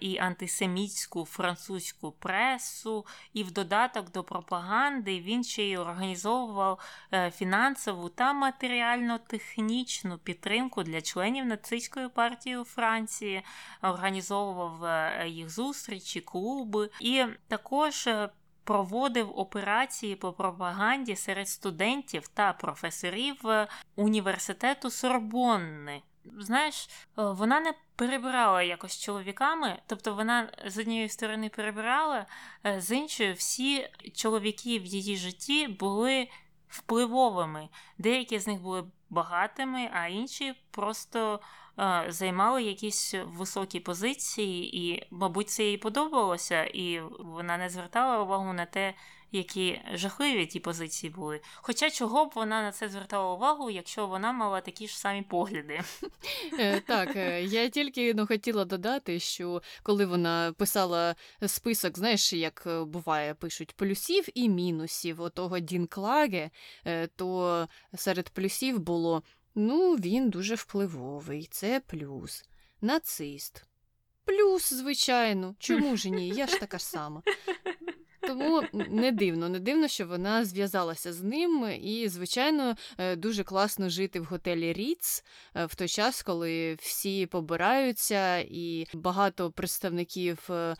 і антисемітську французьку пресу, і в додаток до пропаганди він ще й організовував е, фінансову та матеріально-технічну підтримку для членів нацистської партії у Франції, організовував е, їх зустрічі, клуби і також. Проводив операції по пропаганді серед студентів та професорів університету Сорбонни знаєш, е, вона не перебирала якось чоловіками, тобто вона з однієї сторони перебирала, е, з іншої, всі чоловіки в її житті були впливовими. Деякі з них були багатими, а інші просто е, займали якісь високі позиції, і, мабуть, це їй подобалося, і вона не звертала увагу на те, які жахливі ті позиції були. Хоча чого б вона на це звертала увагу, якщо вона мала такі ж самі погляди. Е, так, е, я тільки ну, хотіла додати, що коли вона писала список, знаєш, як е, буває, пишуть плюсів і мінусів отого Дін Клаге, то серед плюсів було ну, він дуже впливовий, це плюс. Нацист. Плюс, звичайно. Чому ж ні? Я ж така сама. Тому не дивно, не дивно, що вона зв'язалася з ним, і, звичайно, е, дуже класно жити в готелі Ріц е, в той час, коли всі побираються, і багато представників е,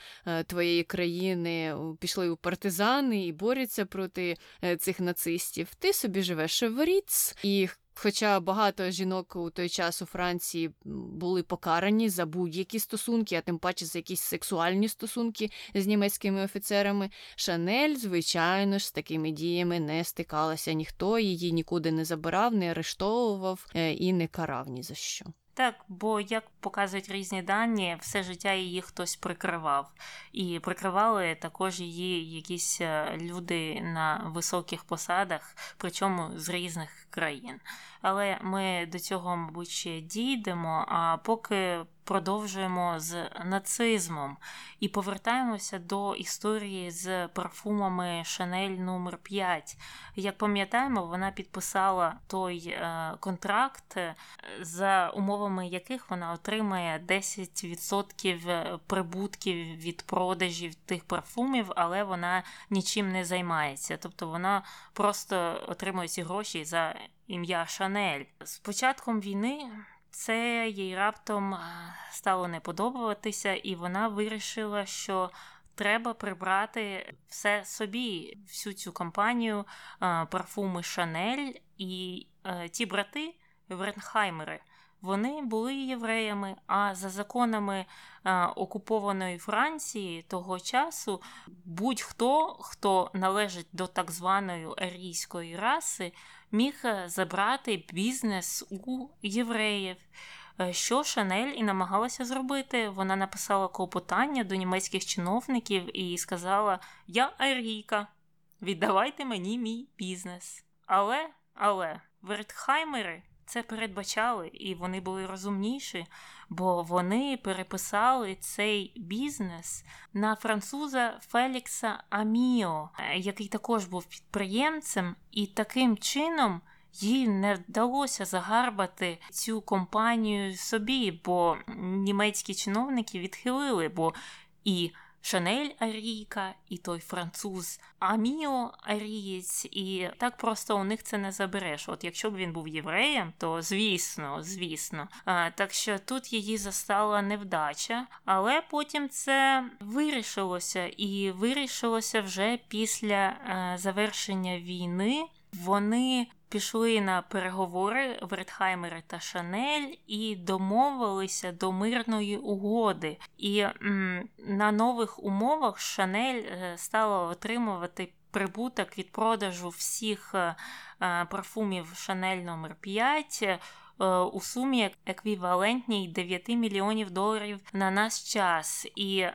твоєї країни пішли у партизани і борються проти цих нацистів. Ти собі живеш в Ріц, і Хоча багато жінок у той час у Франції були покарані за будь-які стосунки, а тим паче за якісь сексуальні стосунки з німецькими офіцерами, Шанель, звичайно ж, з такими діями не стикалася ніхто, її нікуди не забирав, не арештовував е, і не карав ні за що. Так, бо як показують різні дані, все життя її хтось прикривав, і прикривали також її якісь е, люди на високих посадах, причому з різних країн. Але ми до цього, мабуть, ще дійдемо. А поки продовжуємо з нацизмом і повертаємося до історії з парфумами Шанель номер 5 Як пам'ятаємо, вона підписала той е, контракт, е, за умовами яких вона отримає 10% прибутків від продажів тих парфумів, але вона нічим не займається. Тобто вона просто отримує ці гроші за ім'я Шанель. З початком війни це їй раптом стало не подобатися, і вона вирішила, що треба прибрати все собі, всю цю компанію парфуми Шанель і ті брати Вернхаймери. Вони були євреями, а за законами а, окупованої Франції того часу будь-хто, хто належить до так званої арійської раси, міг е, забрати бізнес у євреїв. Е, що Шанель і намагалася зробити. Вона написала клопотання до німецьких чиновників і сказала: Я Арійка, віддавайте мені мій бізнес. Але, але, Вертхаймери це передбачали, і вони були розумніші, бо вони переписали цей бізнес на француза Фелікса Аміо, який також був підприємцем, і таким чином. Їй не вдалося загарбати цю компанію собі, бо німецькі чиновники відхилили, бо і Шанель Арійка, і той француз Аміо Арієць, і так просто у них це не забереш. От якщо б він був євреєм, то звісно, звісно. Так що тут її застала невдача, але потім це вирішилося, і вирішилося вже після е, завершення війни. Вони пішли на переговори Вертхаймери та Шанель і домовилися до мирної угоди. І м, на нових умовах Шанель е, стала отримувати прибуток від продажу всіх е, е, парфумів Шанель номер 5 у сумі еквівалентній 9 мільйонів доларів на наш час, і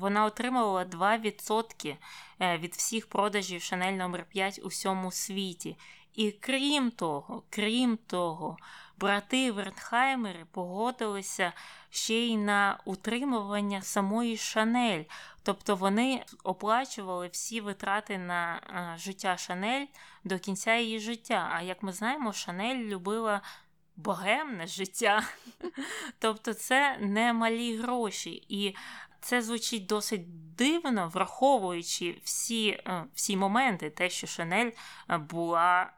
вона отримувала 2% від всіх продажів Шанель номер 5 у всьому світі. І крім того, крім того, брати Вертхаймери погодилися ще й на утримування самої Шанель. Тобто вони оплачували всі витрати на життя Шанель до кінця її життя. А як ми знаємо, Шанель любила богемне життя. Тобто це не малі гроші. І це звучить досить дивно, враховуючи всі е, всі моменти, те, що Шанель е, була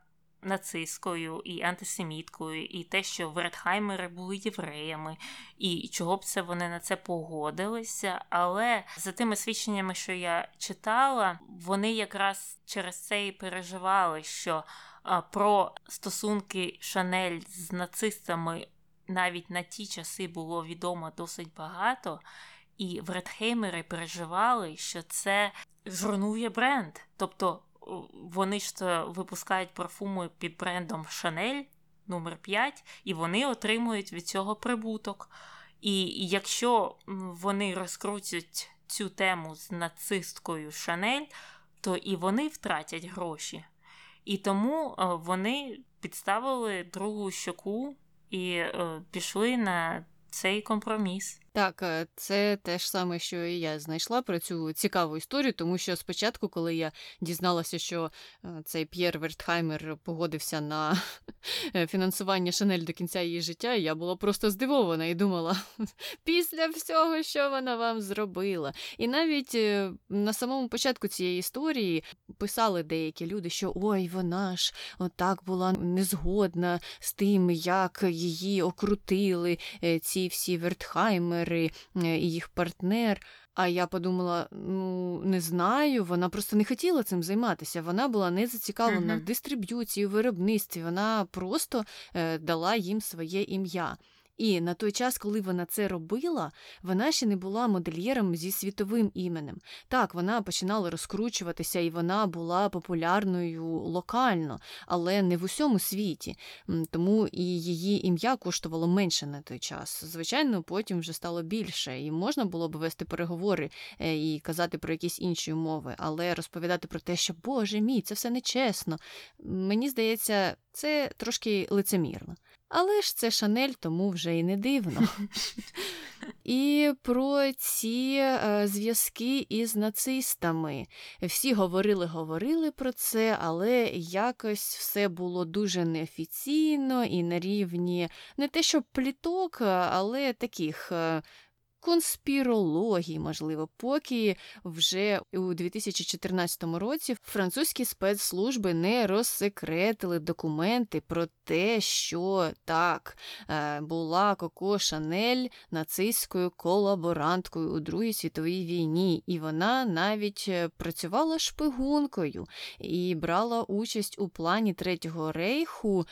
нацисткою і антисеміткою, і те, що Веретхаймери були євреями, і чого б це вони на це погодилися. Але за тими свідченнями, що я читала, вони якраз через це і переживали, що про стосунки Шанель з нацистами навіть на ті часи було відомо досить багато. І Вредхеймери переживали, що це зруйнує бренд. Тобто вони ж випускають парфуми під брендом Chanel номер 5 і вони отримують від цього прибуток. І якщо вони розкрутять цю тему з нацисткою Chanel, то і вони втратять гроші. І тому е, вони підставили другу щоку і е, пішли на цей компроміс. Так, е, це те ж саме, що і я знайшла про цю цікаву історію, тому що спочатку, коли я дізналася, що е, цей П'єр Вертхаймер погодився на е, фінансування Шанель до кінця її життя, я була просто здивована і думала, після всього, що вона вам зробила. І навіть на самому початку цієї історії писали деякі люди, що ой, вона ж отак була незгодна з тим, як її окрутили ці всі Вертхаймери. Е, і їх партнер. А я подумала: ну не знаю, вона просто не хотіла цим займатися. Вона була не зацікавлена uh-huh. в дистриб'юції, в виробництві. Вона просто е, дала їм своє ім'я. І на той час, коли вона це робила, вона ще не була модельєром зі світовим іменем. Так, вона починала розкручуватися, і вона була популярною локально, але не в усьому світі. Тому і її ім'я коштувало менше на той час. Звичайно, потім вже стало більше, і можна було б вести переговори е, і казати про якісь інші умови, але розповідати про те, що Боже мій, це все нечесно. Мені здається, це трошки лицемірно. Але ж це Шанель, тому вже і не дивно. І про ці е, зв'язки із нацистами. Всі говорили, говорили про це, але якось все було дуже неофіційно і на рівні не те, що пліток, але таких е, конспірології, можливо, поки вже у 2014 році французькі спецслужби не розсекретили документи про те, що так е, була Коко Шанель нацистською колаборанткою у Другій світовій війні, і вона навіть е, працювала шпигункою і брала участь у плані Третього рейху,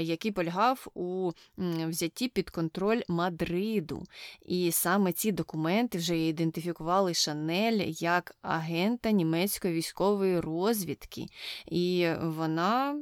який полягав у взятті під контроль Мадриду. І саме саме ці документи вже ідентифікували Шанель як агента німецької військової розвідки, і вона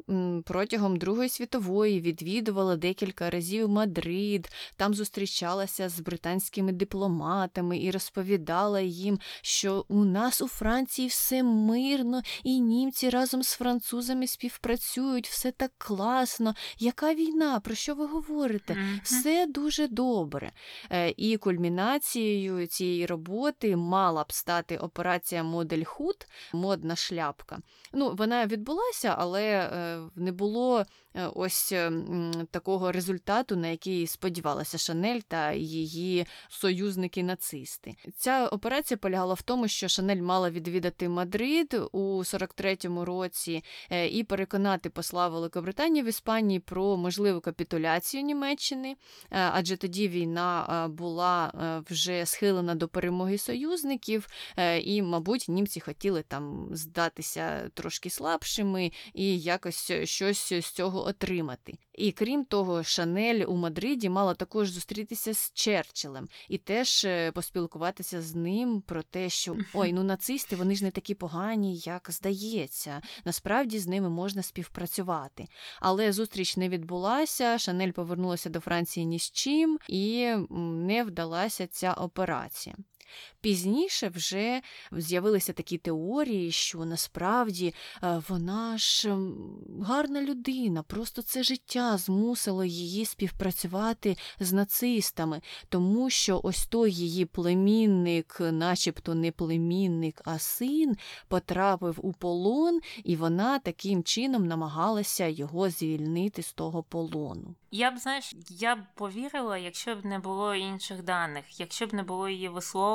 протягом Другої світової відвідувала декілька разів Мадрид, там зустрічалася з британськими дипломатами і розповідала їм, що у нас у Франції все мирно, і німці разом з французами співпрацюють, все так класно. Яка війна? Про що ви говорите? Все дуже добре. Е, і кульмінація Кульмінацією цієї роботи мала б стати операція Модель Худ, модна шляпка. Ну, Вона відбулася, але е, не було Е, ось ем, такого результату, на який сподівалася Шанель та її союзники-нацисти. Ця операція полягала в тому, що Шанель мала відвідати Мадрид у 43-му році е, і переконати посла Великобританії в Іспанії про можливу капітуляцію Німеччини, е, адже тоді війна була вже схилена до перемоги союзників, і, мабуть, німці хотіли там здатися трошки слабшими і якось щось з цього отримати. І крім того, Шанель у Мадриді мала також зустрітися з Черчиллем і теж е, поспілкуватися з ним про те, що ой, ну нацисти вони ж не такі погані, як здається. Насправді з ними можна співпрацювати. Але зустріч не відбулася. Шанель повернулася до Франції ні з чим і не вдалася ця операція. Пізніше вже з'явилися такі теорії, що насправді е, вона ж гарна людина, просто це життя змусило її співпрацювати з нацистами, тому що ось той її племінник, начебто не племінник, а син, потрапив у полон, і вона таким чином намагалася його звільнити з того полону. Я б знаєш, я б повірила, якщо б не було інших даних, якщо б не було її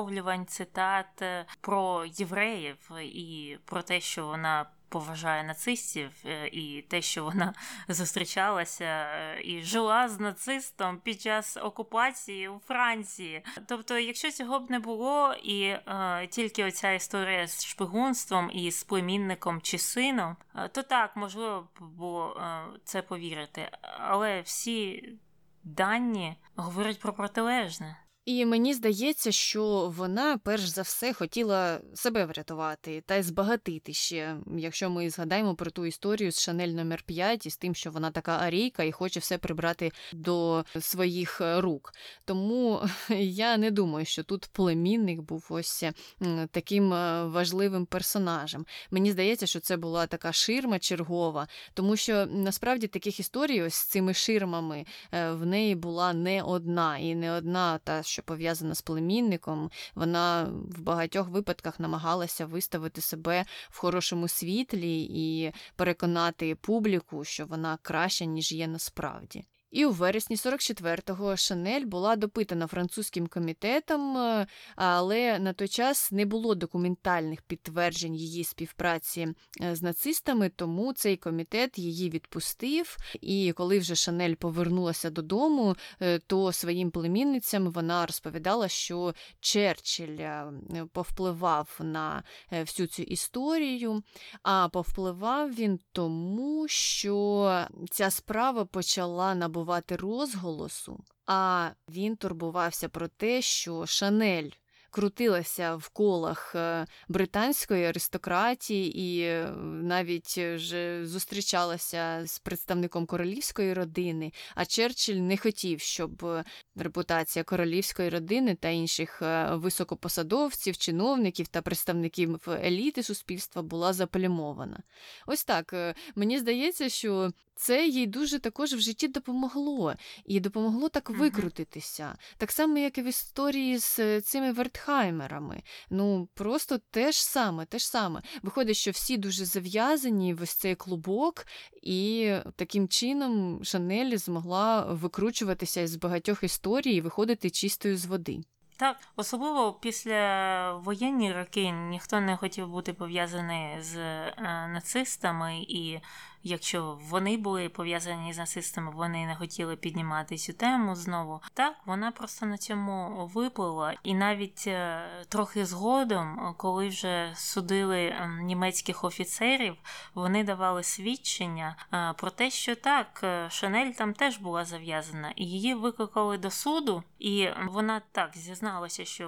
висловлювань, цитат е, про євреїв і про те, що вона поважає нацистів, е, і те, що вона зустрічалася е, і жила з нацистом під час окупації у Франції. Тобто, якщо цього б не було, і е, тільки оця історія з шпигунством і з племінником чи сином, то так можливо б було е, це повірити. Але всі дані говорять про протилежне. І мені здається, що вона перш за все хотіла себе врятувати та й збагатити ще, якщо ми згадаємо про ту історію з Шанель номер 5 і з тим, що вона така арійка і хоче все прибрати до своїх е, рук. Тому я не думаю, що тут племінник був ось таким е, важливим персонажем. Мені здається, що це була така ширма чергова, тому що насправді таких історій ось з цими ширмами е, в неї була не одна і не одна та що пов'язана з племінником, вона в багатьох випадках намагалася виставити себе в хорошому світлі і переконати публіку, що вона краща, ніж є насправді. І у вересні 44-го Шанель була допитана французьким комітетом, е, але на той час не було документальних підтверджень її співпраці е, з нацистами, тому цей комітет її відпустив. І коли вже Шанель повернулася додому, е, то своїм племінницям вона розповідала, що Черчилль повпливав на всю цю історію, а повпливав він тому, що ця справа почала набувати набувати розголосу, а він турбувався про те, що Шанель крутилася в колах е, британської аристократії і е, навіть вже зустрічалася з представником королівської родини. А Черчилль не хотів, щоб репутація королівської родини та інших е, високопосадовців, чиновників та представників еліти суспільства була заплямована. Ось так мені здається, що це їй дуже також в житті допомогло, і допомогло так викрутитися. Так само, як і в історії з цими Вертхаймерами. Ну, просто те ж саме, те ж саме. Виходить, що всі дуже зав'язані в ось цей клубок, і таким чином Шанель змогла викручуватися із багатьох історій і виходити чистою з води. Так, особливо після воєнні роки ніхто не хотів бути пов'язаний з е, нацистами і якщо вони були пов'язані з нацистами, вони не хотіли піднімати цю тему знову. Так, вона просто на цьому виплила, і навіть е, трохи згодом, коли вже судили ем, німецьких офіцерів, вони давали свідчення е, про те, що так, е, Шанель там теж була зав'язана, і її викликали до суду, і вона так зізналася, що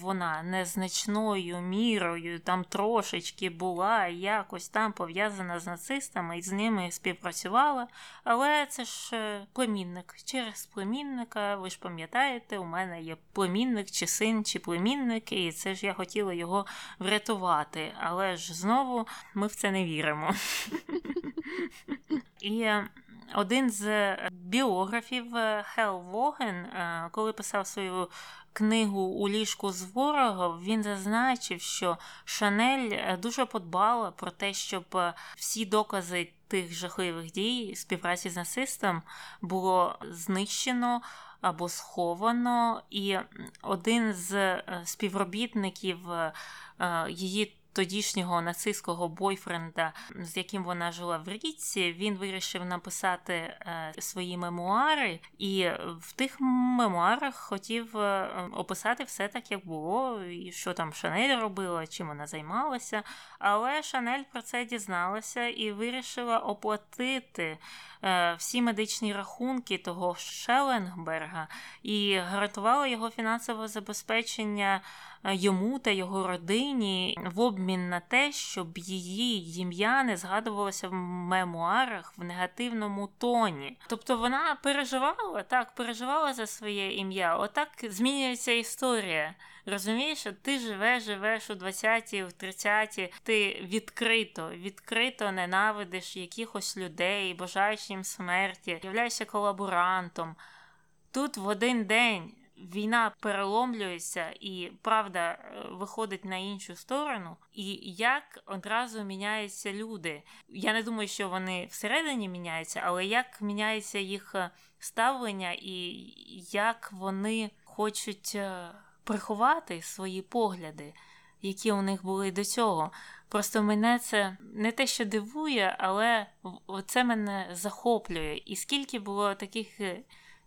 вона незначною мірою там трошечки була якось там пов'язана з нацистами і з ними співпрацювала, але це ж е, племінник. Через племінника, ви ж пам'ятаєте, у мене є племінник, чи син, чи племінник, і це ж я хотіла його врятувати. Але ж знову ми в це не віримо. І е, один з біографів е, Хел Воген, коли писав свою книгу у ліжку з ворогом, він зазначив, що Шанель дуже подбала про те, щоб всі докази тих жахливих дій співпраці з нацистом було знищено або сховано, і один з е, співробітників е, її тодішнього нацистського бойфренда, з яким вона жила в річці, він вирішив написати е, свої мемуари, і в тих мемуарах хотів е, описати все так, як було, і що там Шанель робила, чим вона займалася. Але Шанель про це дізналася і вирішила оплатити. Е, всі медичні рахунки того Шеленгберга і гарантувала його фінансове забезпечення йому та його родині в обмін на те, щоб її ім'я не згадувалося в мемуарах в негативному тоні. Тобто вона переживала так, переживала за своє ім'я. Отак змінюється історія. Розумієш, ти живеш, живеш у 20-ті, в 30-ті, ти відкрито, відкрито ненавидиш якихось людей, бажаєш їм смерті, являєшся колаборантом. Тут в один день війна переломлюється і правда е, виходить на іншу сторону, і як одразу міняються люди. Я не думаю, що вони всередині міняються, але як міняється їх е, ставлення і як вони хочуть е, приховати свої погляди, які у них були до цього. Просто мене це не те, що дивує, але це мене захоплює. І скільки було таких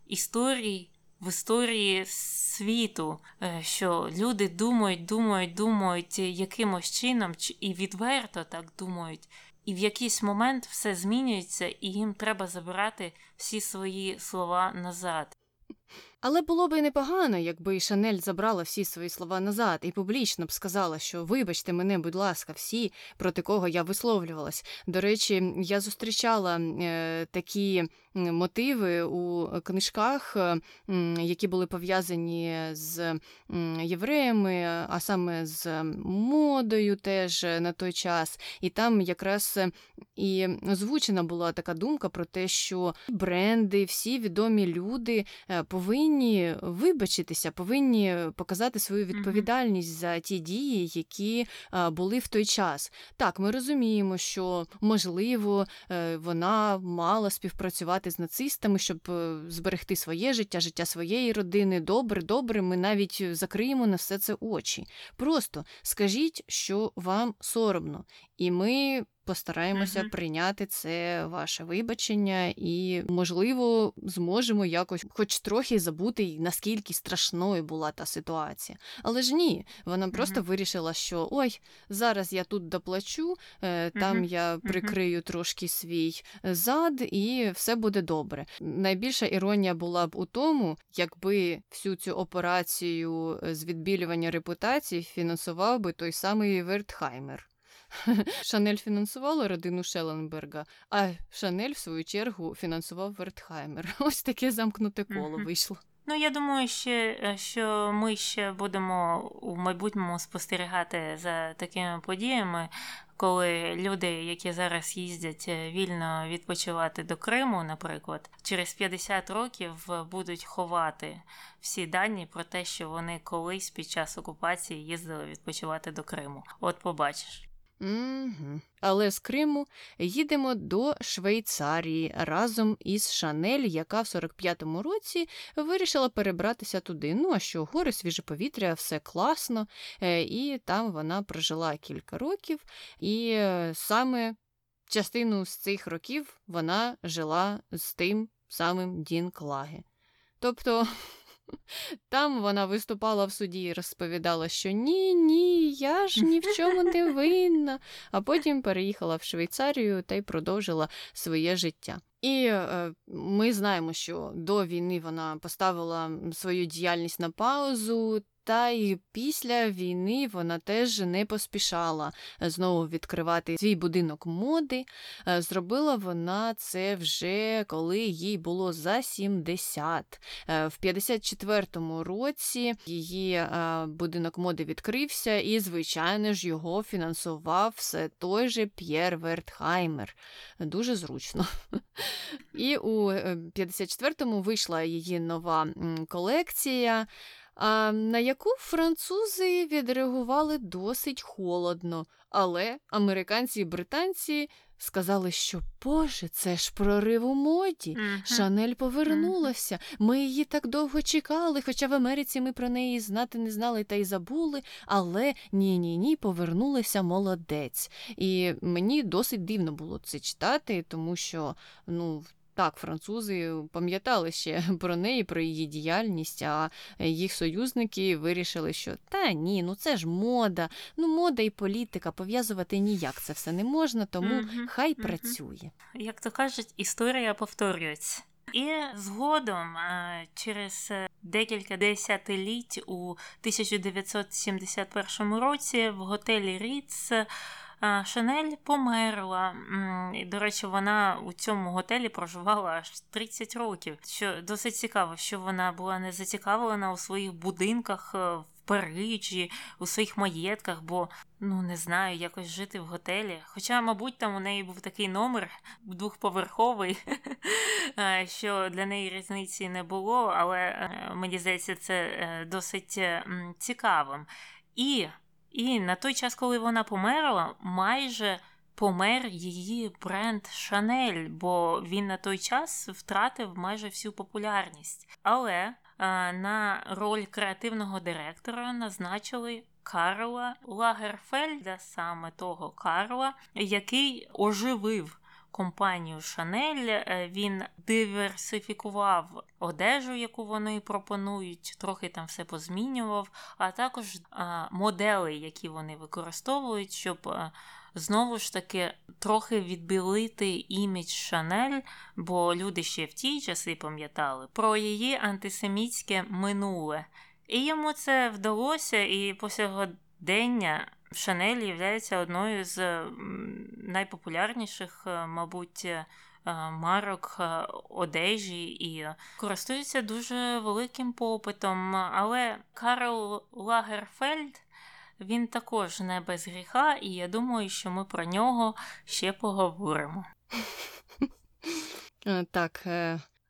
історій в історії світу, е, що люди думають, думають, думають якимось чином, і відверто так думають. І в якийсь момент все змінюється, і їм треба забирати всі свої слова назад. Але було б і непогано, якби Шанель забрала всі свої слова назад і публічно б сказала, що вибачте мене, будь ласка, всі, проти кого я висловлювалась. До речі, я зустрічала е, такі мотиви у книжках, е, які були пов'язані з євреями, а саме з модою теж на той час. І там якраз і озвучена була така думка про те, що бренди, всі відомі люди е, повинні вибачитися, повинні показати свою відповідальність за ті дії, які були в той час. Так, ми розуміємо, що можливо вона мала співпрацювати з нацистами, щоб е, зберегти своє життя, життя своєї родини. Добре, добре, ми навіть закриємо на все це очі. Просто скажіть, що вам соромно, і ми Постараємося uh-huh. прийняти це ваше вибачення, і, можливо, зможемо якось, хоч трохи забути, наскільки страшною була та ситуація. Але ж ні, вона просто uh-huh. вирішила, що ой, зараз я тут доплачу, е, там uh-huh. я прикрию трошки свій зад, і все буде добре. Найбільша іронія була б у тому, якби всю цю операцію з відбілювання репутації фінансував би той самий Вертхаймер. Шанель фінансувала родину Шелленберга, а Шанель, в свою чергу, фінансував Вертхаймер. Ось таке замкнуте коло вийшло. Ну, я думаю, ще, е, що ми ще будемо у майбутньому спостерігати за такими подіями, коли люди, які зараз їздять е, вільно відпочивати до Криму, наприклад, через 50 років будуть ховати всі дані про те, що вони колись під час окупації їздили відпочивати до Криму. От побачиш. Угу. Але з Криму їдемо до Швейцарії разом із Шанель, яка в 45-му році вирішила перебратися туди. Ну а що, гори, свіже повітря, все класно, е, і там вона прожила кілька років, і е, саме частину з цих років вона жила з тим самим Дін Клаге. Тобто. Там вона виступала в суді і розповідала, що ні, ні, я ж ні в чому не винна, а потім переїхала в Швейцарію та й продовжила своє життя. І е, ми знаємо, що до війни вона поставила свою діяльність на паузу, та й після війни вона теж не поспішала е, знову відкривати свій будинок моди. Е, зробила вона це вже коли їй було за 70. Е, в 54-му році її будинок моди відкрився, і, звичайно ж, його фінансував все той же П'єр Вертхаймер. Дуже зручно. І у 54-му вийшла її нова колекція на яку французи відреагували досить холодно, але американці і британці сказали, що Боже, це ж прорив у моді. Uh-huh. Шанель повернулася. Ми її так довго чекали, хоча в Америці ми про неї знати не знали та й забули. Але ні, ні, ні, повернулася молодець. І мені досить дивно було це читати, тому що ну. Так, французи пам'ятали ще про неї, про її діяльність, а їх союзники вирішили, що та ні, ну це ж мода, ну мода і політика пов'язувати ніяк це все не можна, тому mm-hmm. хай mm-hmm. працює. Як то кажуть, історія повторюється. І згодом, через декілька десятиліть у 1971 році в готелі Ріц Шанель померла. До речі, вона у цьому готелі проживала аж 30 років. Що досить цікаво, що вона була не зацікавлена у своїх будинках е, в Парижі, у своїх маєтках, бо ну не знаю, якось жити в готелі. Хоча, мабуть, там у неї був такий номер двохповерховий, е, що для неї різниці не було, але е, мені здається, це досить цікавим. І і на той час, коли вона померла, майже помер її бренд Шанель, бо він на той час втратив майже всю популярність. Але а, на роль креативного директора назначили. Карла Лагерфельда, саме того Карла, який оживив компанію Шанель. Він диверсифікував одежу, яку вони пропонують, трохи там все позмінював, а також модели, які вони використовують, щоб. Е, знову ж таки, трохи відбілити імідж Шанель, бо люди ще в ті часи пам'ятали про її антисемітське минуле. І йому це вдалося, і по сьогодення Шанель є одною з найпопулярніших, е, мабуть, е, марок е, одежі і користується дуже великим попитом. Але Карл Лагерфельд він також не без гріха, і я думаю, що ми про нього ще поговоримо. Так,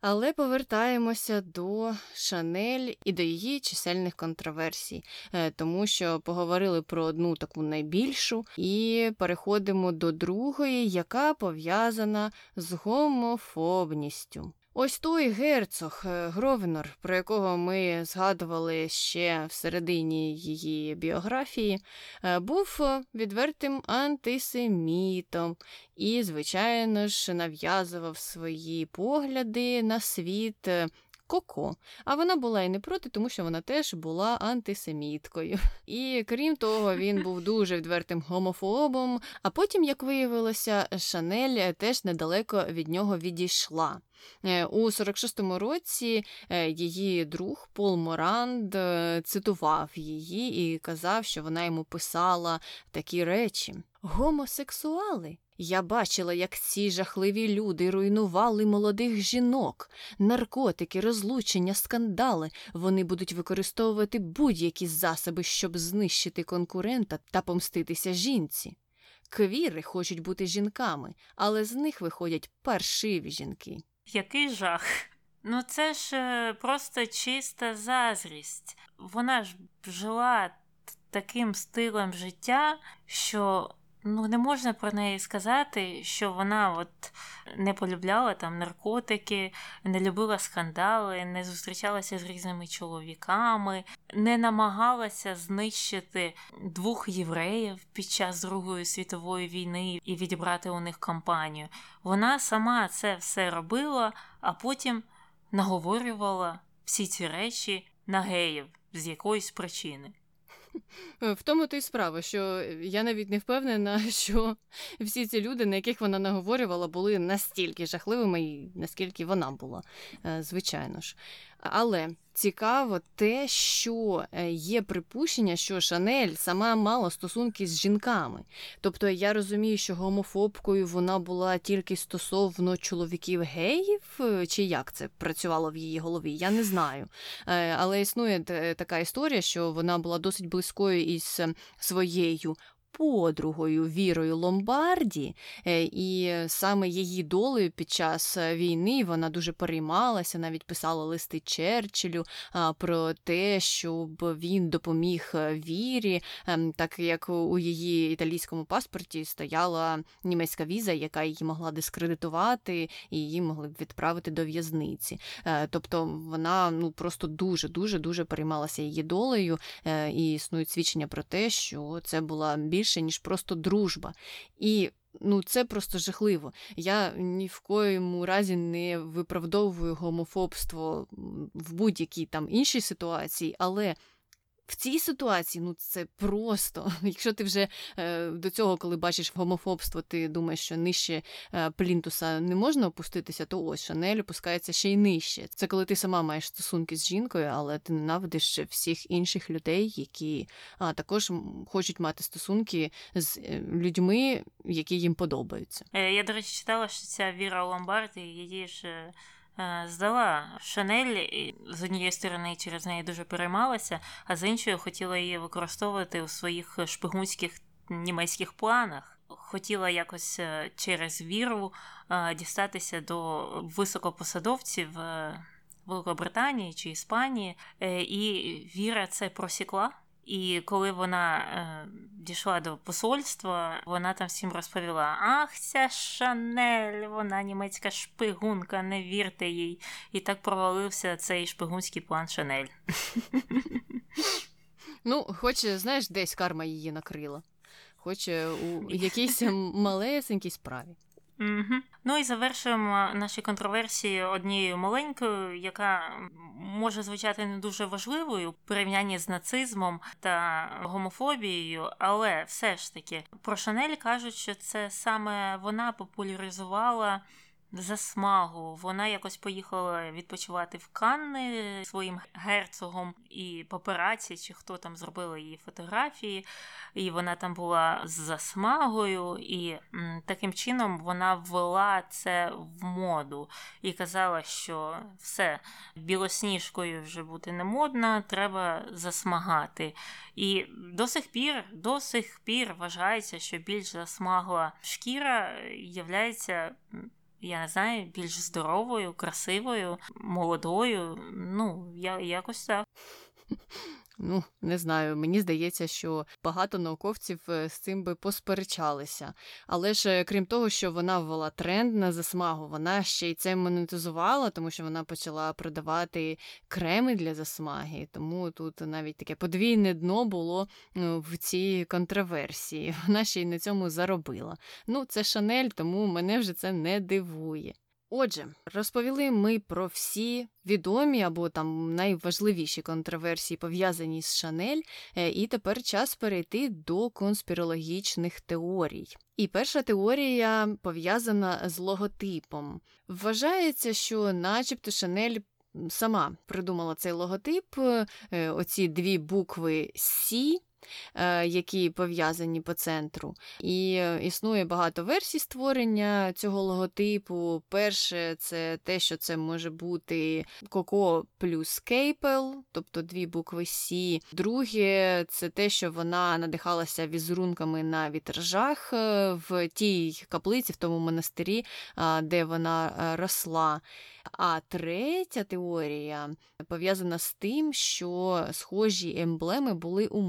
але повертаємося до Шанель і до її чисельних контроверсій, е, тому що поговорили про одну таку найбільшу, і переходимо до другої, яка пов'язана з гомофобністю. Ось той герцог е, Гровенор, про якого ми згадували ще в середині її біографії, е, був е, відвертим антисемітом і, звичайно ж, нав'язував свої погляди на світ Коко. А вона була і не проти, тому що вона теж була антисеміткою. І крім того, він був дуже відвертим гомофобом. А потім, як виявилося, Шанель теж недалеко від нього відійшла. Е, у 46-му році е, її друг Пол Моранд е, цитував її і казав, що вона йому писала такі речі: Гомосексуали я бачила, як ці жахливі люди руйнували молодих жінок, наркотики, розлучення, скандали. Вони будуть використовувати будь-які засоби, щоб знищити конкурента та помститися жінці. Квіри хочуть бути жінками, але з них виходять паршиві жінки. Який жах. Ну, це ж е, просто чиста зазрість. Вона ж жила таким стилем життя, що ну не можна про неї сказати, що вона от не полюбляла там наркотики, не любила скандали, не зустрічалася з різними чоловіками, не намагалася знищити двох євреїв під час Другої світової війни і відібрати у них компанію. Вона сама це все робила, а потім наговорювала всі ці речі на геїв з якоїсь причини. В тому то й справа, що я навіть не впевнена, що всі ці люди, на яких вона наговорювала, були настільки жахливими, наскільки вона була, е, звичайно ж. Але цікаво те, що е, є припущення, що Шанель сама мала стосунки з жінками. Тобто я розумію, що гомофобкою вона була тільки стосовно чоловіків-геїв, е, чи як це працювало в її голові, я не знаю. Е, але існує така історія, що вона була досить близькою із своєю подругою Вірою Ломбарді, е, і саме її долею під час е, війни вона дуже переймалася, навіть писала листи Черчиллю про те, щоб він допоміг е, вірі, ем, так як у її італійському паспорті стояла німецька віза, яка її могла дискредитувати, і її могли б відправити до в'язниці. Тобто вона ну просто дуже дуже дуже переймалася її долею, і існують свідчення про те, що це була більш більше, ніж просто дружба. І ну, це просто жахливо. Я ні в коєму разі не виправдовую гомофобство в будь-якій там іншій ситуації, але. В цій ситуації ну це просто. Якщо ти вже е, до цього, коли бачиш гомофобство, ти думаєш, що нижче е, плінтуса не можна опуститися, то ось Шанель опускається ще й нижче. Це коли ти сама маєш стосунки з жінкою, але ти ненавидиш всіх інших людей, які а, також хочуть мати стосунки з е, людьми, які їм подобаються. Е, я, до речі, читала, що ця Віра Ломбарді, її ж. Е, здала Шанель з однієї сторони через неї дуже переймалася, а з іншої хотіла її використовувати у своїх шпигунських німецьких планах. Хотіла якось через віру дістатися до високопосадовців Великобританії чи Іспанії, і Віра це просікла. І коли вона е, дійшла до посольства, вона там всім розповіла: Ах, ця Шанель, вона німецька шпигунка, не вірте їй. І так провалився цей шпигунський план Шанель. Ну, хоч, знаєш, десь карма її накрила, хоч у якійсь малесенькій справі. Угу. Ну і завершуємо наші контроверсії однією маленькою, яка може звучати не дуже важливою в порівнянні з нацизмом та гомофобією, але все ж таки про Шанель кажуть, що це саме вона популяризувала засмагу. Вона якось поїхала відпочивати в Канни своїм герцогом і папераці, чи хто там зробили її фотографії. І вона там була з засмагою, і таким чином вона ввела це в моду і казала, що все білосніжкою вже бути не модно, треба засмагати. І до сих пір, до сих пір вважається, що більш засмагла шкіра являється я не знаю, більш здоровою, красивою, молодою. Ну, я якось так. Ну, не знаю, мені здається, що багато науковців е, з цим би посперечалися. Але ж е, крім того, що вона ввела тренд на засмагу, вона ще й це монетизувала, тому що вона почала продавати креми для засмаги. Тому тут навіть таке подвійне дно було ну, в цій контроверсії. Вона ще й на цьому заробила. Ну, це Шанель, тому мене вже це не дивує. Отже, розповіли ми про всі відомі або там найважливіші контроверсії, пов'язані з Шанель, е, і тепер час перейти до конспірологічних теорій. І перша теорія пов'язана з логотипом. Вважається, що, начебто, Шанель. Сама придумала цей логотип, е, оці дві букви Сі які пов'язані по центру. І е, існує багато версій створення цього логотипу. Перше, це те, що це може бути Коко плюс Кейпел, тобто дві букви Сі. Друге, це те, що вона надихалася візерунками на вітражах е, в тій каплиці, в тому монастирі, де вона росла. А третя теорія пов'язана з тим, що схожі емблеми були у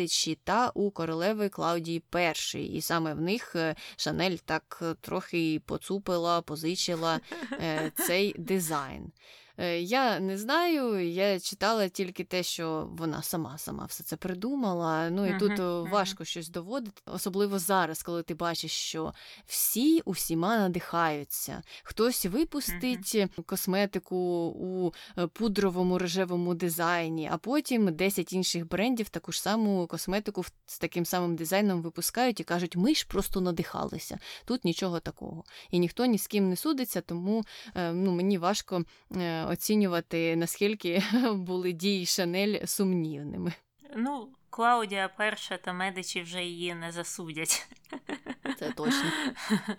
Медичі та у королеви Клаудії І. І саме в них е, Шанель так трохи поцупила, позичила е, цей дизайн. Е, я не знаю, я читала тільки те, що вона сама сама все це придумала. Ну і uh-huh, тут uh-huh. важко щось доводити, особливо зараз, коли ти бачиш, що всі усіма надихаються. Хтось випустить uh-huh. косметику у е, пудровому рожевому дизайні, а потім 10 інших брендів таку ж саму косметику з таким самим дизайном випускають і кажуть, ми ж просто надихалися. Тут нічого такого. І ніхто ні з ким не судиться, тому ну, мені важко оцінювати, наскільки були дії Шанель сумнівними. Ну, Клаудія перша та медичі вже її не засудять. Це точно.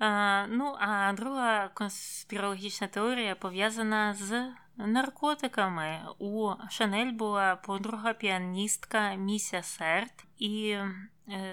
А, Ну, а друга конспірологічна теорія пов'язана з наркотиками. У Шанель була подруга піаністка Міся Серт, і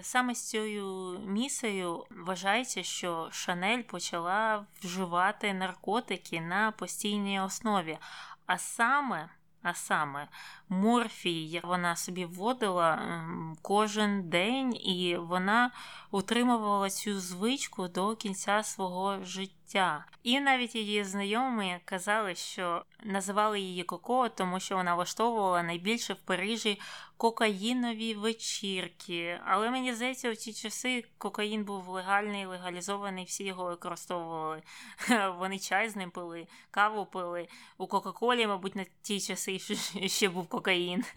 саме з цією місею вважається, що Шанель почала вживати наркотики на постійній основі. А саме а саме морфій вона собі вводила ем, кожен день, і вона утримувала цю звичку до кінця свого життя. І навіть її знайомі казали, що називали її Коко, тому що вона влаштовувала найбільше в Парижі кокаїнові вечірки. Але мені здається, у ті часи кокаїн був легальний, легалізований, всі його використовували. Вони чай з ним пили, каву пили. У Кока-Колі, мабуть, на ті часи ще був кокаїн.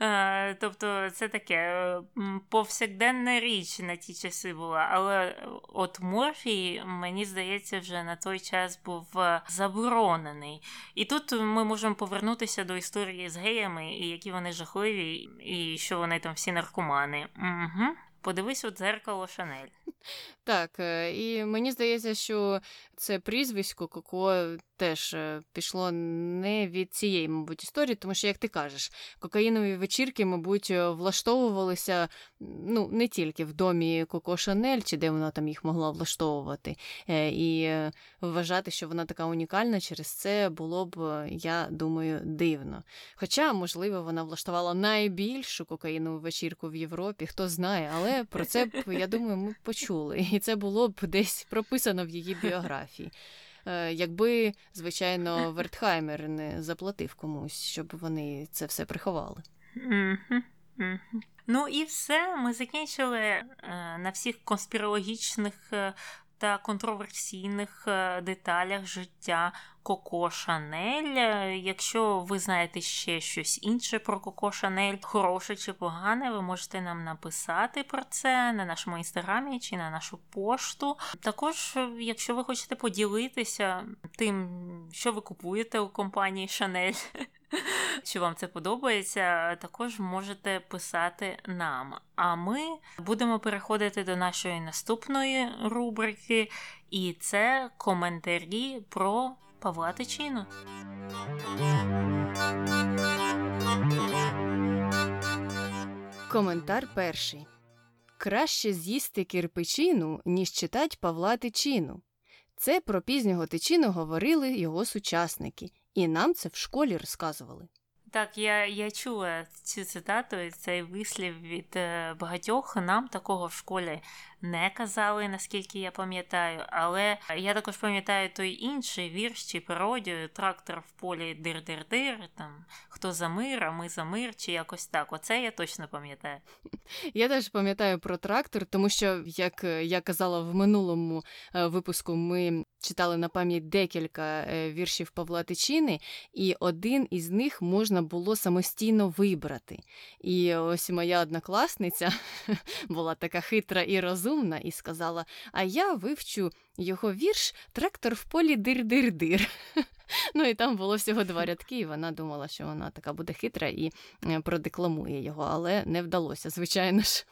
Е, тобто це таке е, повсякденна річ на ті часи була. Але от морфій, мені здається, вже на той час був е, заборонений. І тут ми можемо повернутися до історії з геями, які вони жахливі, і що вони там всі наркомани. Угу. Подивись у дзеркало Шанель. Так, і мені здається, що це прізвисько Коко теж е, пішло не від цієї, мабуть, історії, тому що, як ти кажеш, кокаїнові вечірки, мабуть, е, влаштовувалися ну, не тільки в домі Коко Шанель, чи де вона там їх могла влаштовувати. Е, і вважати, що вона така унікальна, через це було б, я думаю, дивно. Хоча, можливо, вона влаштувала найбільшу кокаїнову вечірку в Європі, хто знає, але про це б, я думаю, ми почули. І це було б десь прописано в її біографії. Е, якби, звичайно, Вертхаймер не заплатив комусь, щоб вони це все приховали. Ну і все, ми закінчили е, на всіх конспірологічних е, та контроверсійних деталях життя Коко Шанель. Якщо ви знаєте ще щось інше про Коко Шанель, хороше чи погане, ви можете нам написати про це на нашому інстаграмі чи на нашу пошту. Також, якщо ви хочете поділитися тим, що ви купуєте у компанії Шанель. Чи вам це подобається, також можете писати нам. А ми будемо переходити до нашої наступної рубрики, і це коментарі про Павла Тичину. Коментар перший. Краще з'їсти кирпичину, ніж читать Павла Тичину. Це про пізнього тичину говорили його сучасники, і нам це в школі розказували. Так, я я чула цю цитату і цей вислів від багатьох. Нам такого в школі не казали, наскільки я пам'ятаю, але я також пам'ятаю той інший вірш чи пародію трактор в полі дир-дир-дир, там хто за мир, а ми за мир, чи якось так. Оце я точно пам'ятаю. Я теж пам'ятаю про трактор, тому що, як я казала в минулому е, випуску, ми читали на пам'ять декілька е, віршів Павла Тичини, і один із них можна було самостійно вибрати. І ось моя однокласниця була така хитра і розумна, і сказала: А я вивчу його вірш Трактор в полі дир-дир-дир. Ну і там було всього два рядки, і вона думала, що вона така буде хитра і е, продекламує його, але не вдалося, звичайно ж.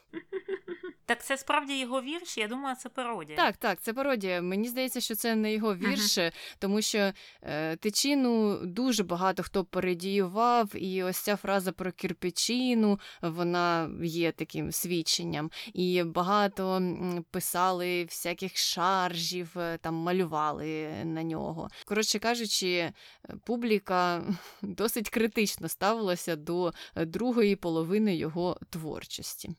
Так це справді його вірш, я думаю, це пародія. Так, так, це пародія. Мені здається, що це не його вірш, uh-huh. тому що е, тичину дуже багато хто пародіював, і ось ця фраза про кирпичину, вона є таким свідченням. І багато писали всяких шаржів, е, там малювали на нього. Коротше кажучи, е, публіка досить критично ставилася до е, другої половини його творчості.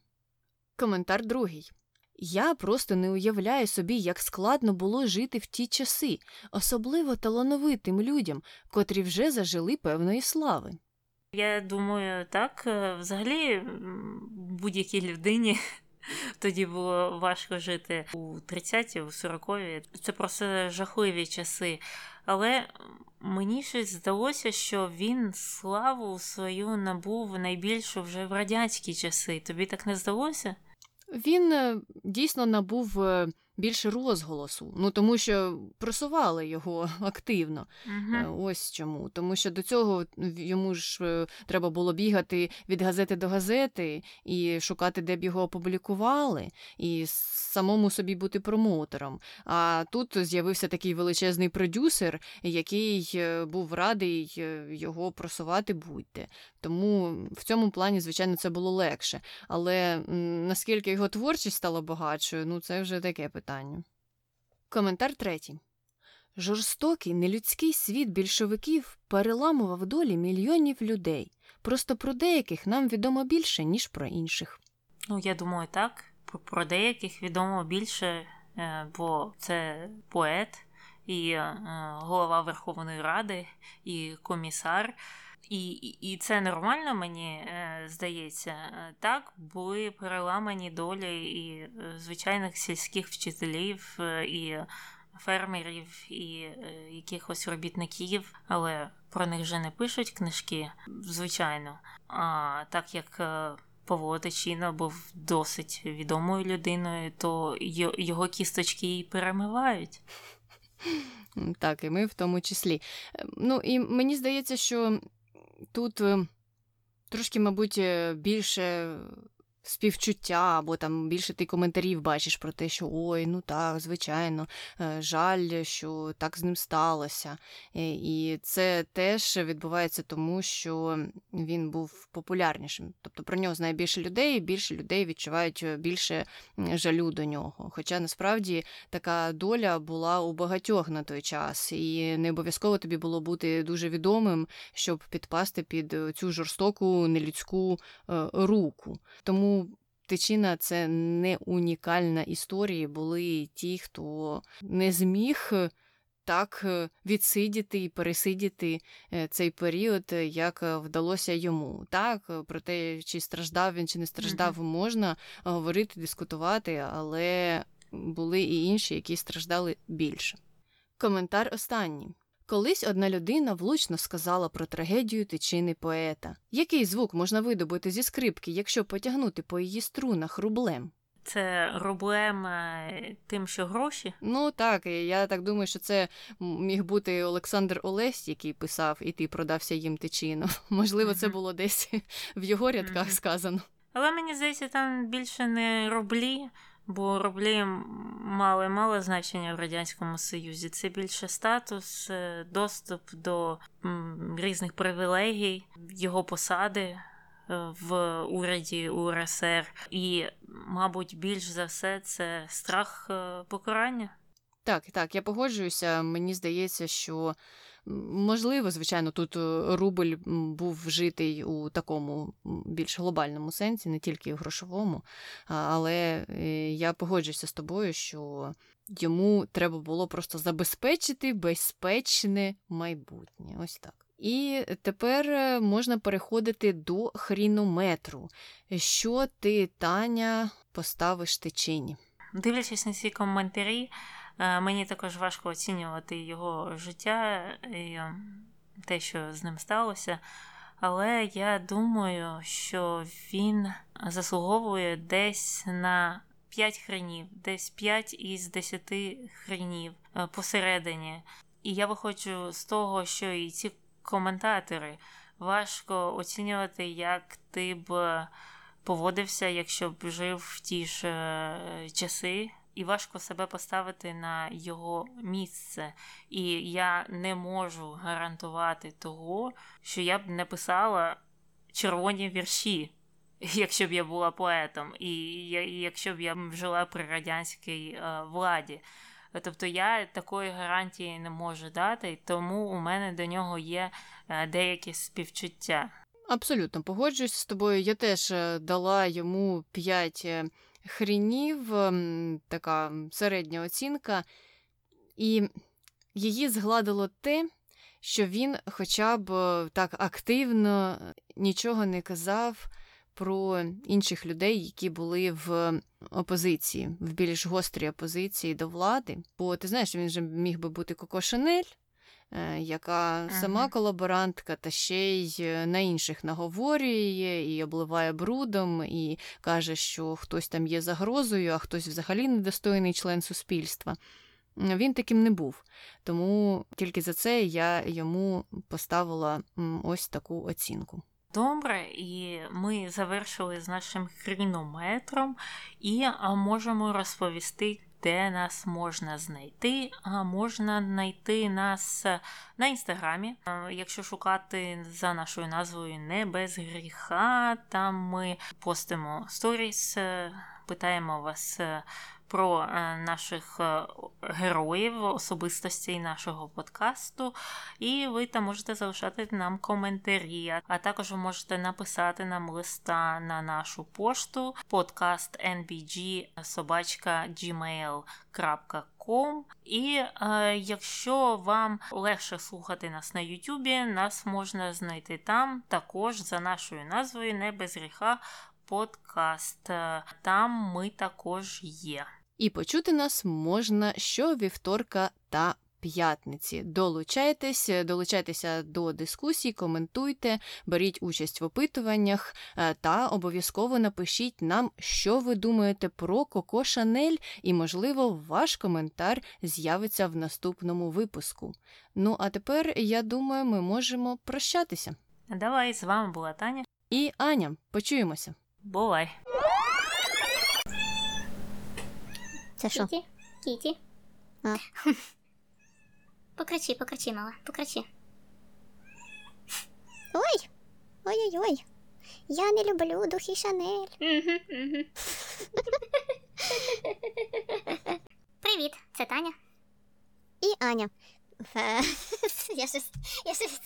Коментар другий. Я просто не уявляю собі, як складно було жити в ті часи, особливо талановитим людям, котрі вже зажили певної слави. Я думаю, так, е, взагалі, будь-якій людині тоді було важко жити у 30-ті, у 40-ві. Це просто жахливі часи. Але мені щось здалося, що він славу свою набув найбільшу вже в радянські часи. Тобі так не здалося? Він е, дійсно набув е, більше розголосу, ну тому що просували його активно. Угу. Ось чому. Тому що до цього йому ж е, треба було бігати від газети до газети і шукати, де б його опублікували, і самому собі бути промоутером. А тут з'явився такий величезний продюсер, який е, був радий його просувати будь-де. Тому в цьому плані, звичайно, це було легше. Але наскільки його творчість стала багатшою, ну це вже таке питання питання. Коментар третій. Жорстокий нелюдський світ більшовиків переламував долі мільйонів людей. Просто про деяких нам відомо більше, ніж про інших. Ну, я думаю, так. Про деяких відомо більше, бо це поет і голова Верховної Ради, і комісар. І і це нормально, мені е, здається, так були переламані долі і звичайних сільських вчителів, і фермерів, і якихось робітників, але про них вже не пишуть книжки, звичайно. А так як Павло Тичина був досить відомою людиною, то його кісточки і перемивають. Так, і ми в тому числі. Ну і мені здається, що тут ем, трошки, мабуть, е, більше співчуття, або там більше ти коментарів бачиш про те, що ой, ну так, звичайно, е, жаль, що так з ним сталося. Е, і це теж відбувається тому, що він був популярнішим. Тобто про нього знає більше людей, і більше людей відчувають е, більше жалю до нього. Хоча насправді така доля була у багатьох на той час, і не обов'язково тобі було бути дуже відомим, щоб підпасти під цю жорстоку нелюдську руку. Тому Тичина це не унікальна історія. Були ті, хто не зміг так відсидіти і пересидіти е, цей період, як вдалося йому. Так, про те, чи страждав він, чи не страждав, можна говорити, дискутувати, але були і інші, які страждали більше. Коментар останній. Колись одна людина влучно сказала про трагедію тичини поета. Який звук можна видобути зі скрипки, якщо потягнути по її струнах рублем? Це рублем е, тим, що гроші? Ну так, я так думаю, що це міг бути Олександр Олесь, який писав, і ти продався їм тичину. Можливо, це було десь в його рядках сказано. Але мені здається, там більше не рублі, бо рублі мали мало значення в Радянському Союзі. Це більше статус, е, доступ до різних привілегій, його посади. Е, в уряді УРСР, і, мабуть, більш за все це страх е, покарання. Так, так, я погоджуюся. Мені здається, що Можливо, звичайно, тут е, рубль був вжитий у такому більш глобальному сенсі, не тільки в грошовому, але е, я погоджуюся з тобою, що йому треба було просто забезпечити безпечне майбутнє. Ось так. І тепер е, можна переходити до хрінометру. Що ти, Таня, поставиш течині? Дивлячись на ці коментарі, мені також важко оцінювати його життя і те, що з ним сталося. Але я думаю, що він заслуговує десь на 5 хренів, десь 5 із 10 хренів е, посередині. І я виходжу з того, що і ці коментатори важко оцінювати, як ти б поводився, якщо б жив в ті ж е, часи і важко себе поставити на його місце. І я не можу гарантувати того, що я б не писала червоні вірші, якщо б я була поетом, і якщо б я жила при радянській е, владі. Тобто я такої гарантії не можу дати, тому у мене до нього є е, деякі співчуття. Абсолютно погоджуюсь з тобою. Я теж е, дала йому 5 хрінів, така середня оцінка, і її згладило те, що він хоча б е, так активно нічого не казав про інших людей, які були в опозиції, в більш гострій опозиції до влади. Бо ти знаєш, він же міг би бути Коко Шанель, яка сама колаборантка, та ще й е, на інших наговорює і обливає брудом, і каже, що хтось там є загрозою, а хтось взагалі недостойний член суспільства. Він таким не був. Тому тільки за це я йому поставила ось таку оцінку. Добре, і ми завершили з нашим хрінометром і можемо розповісти де нас можна знайти. Можна знайти нас на інстаграмі. Якщо шукати за нашою назвою Не без гріха, там ми постимо сторіс, питаємо вас про е, наших е, героїв, особистостей нашого подкасту. І ви там можете залишати нам коментарі, а також ви можете написати нам листа на нашу пошту подкаст nbg.gmail.com І е, якщо вам легше слухати нас на Ютубі, нас можна знайти там також за нашою назвою Не без гріха подкаст. Там ми також є. І почути нас можна щовівторка та п'ятниці. Долучайтесь, долучайтеся до дискусій, коментуйте, беріть участь в опитуваннях е, та обов'язково напишіть нам, що ви думаєте про Коко Шанель, і, можливо, ваш коментар з'явиться в наступному випуску. Ну а тепер, я думаю, ми можемо прощатися. Давай, з вами була Таня. І Аня, почуємося. Бувай. Це що? Кіті, Кіті. А. Покричи, покричи, мала, покричи. Ой! Ой-ой-ой. Я не люблю духи Шанель. Угу, угу. Привіт, це Таня. І Аня. Я щось. Я щось.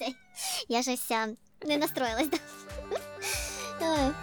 Я щось а, не настроїлась. да. Ой.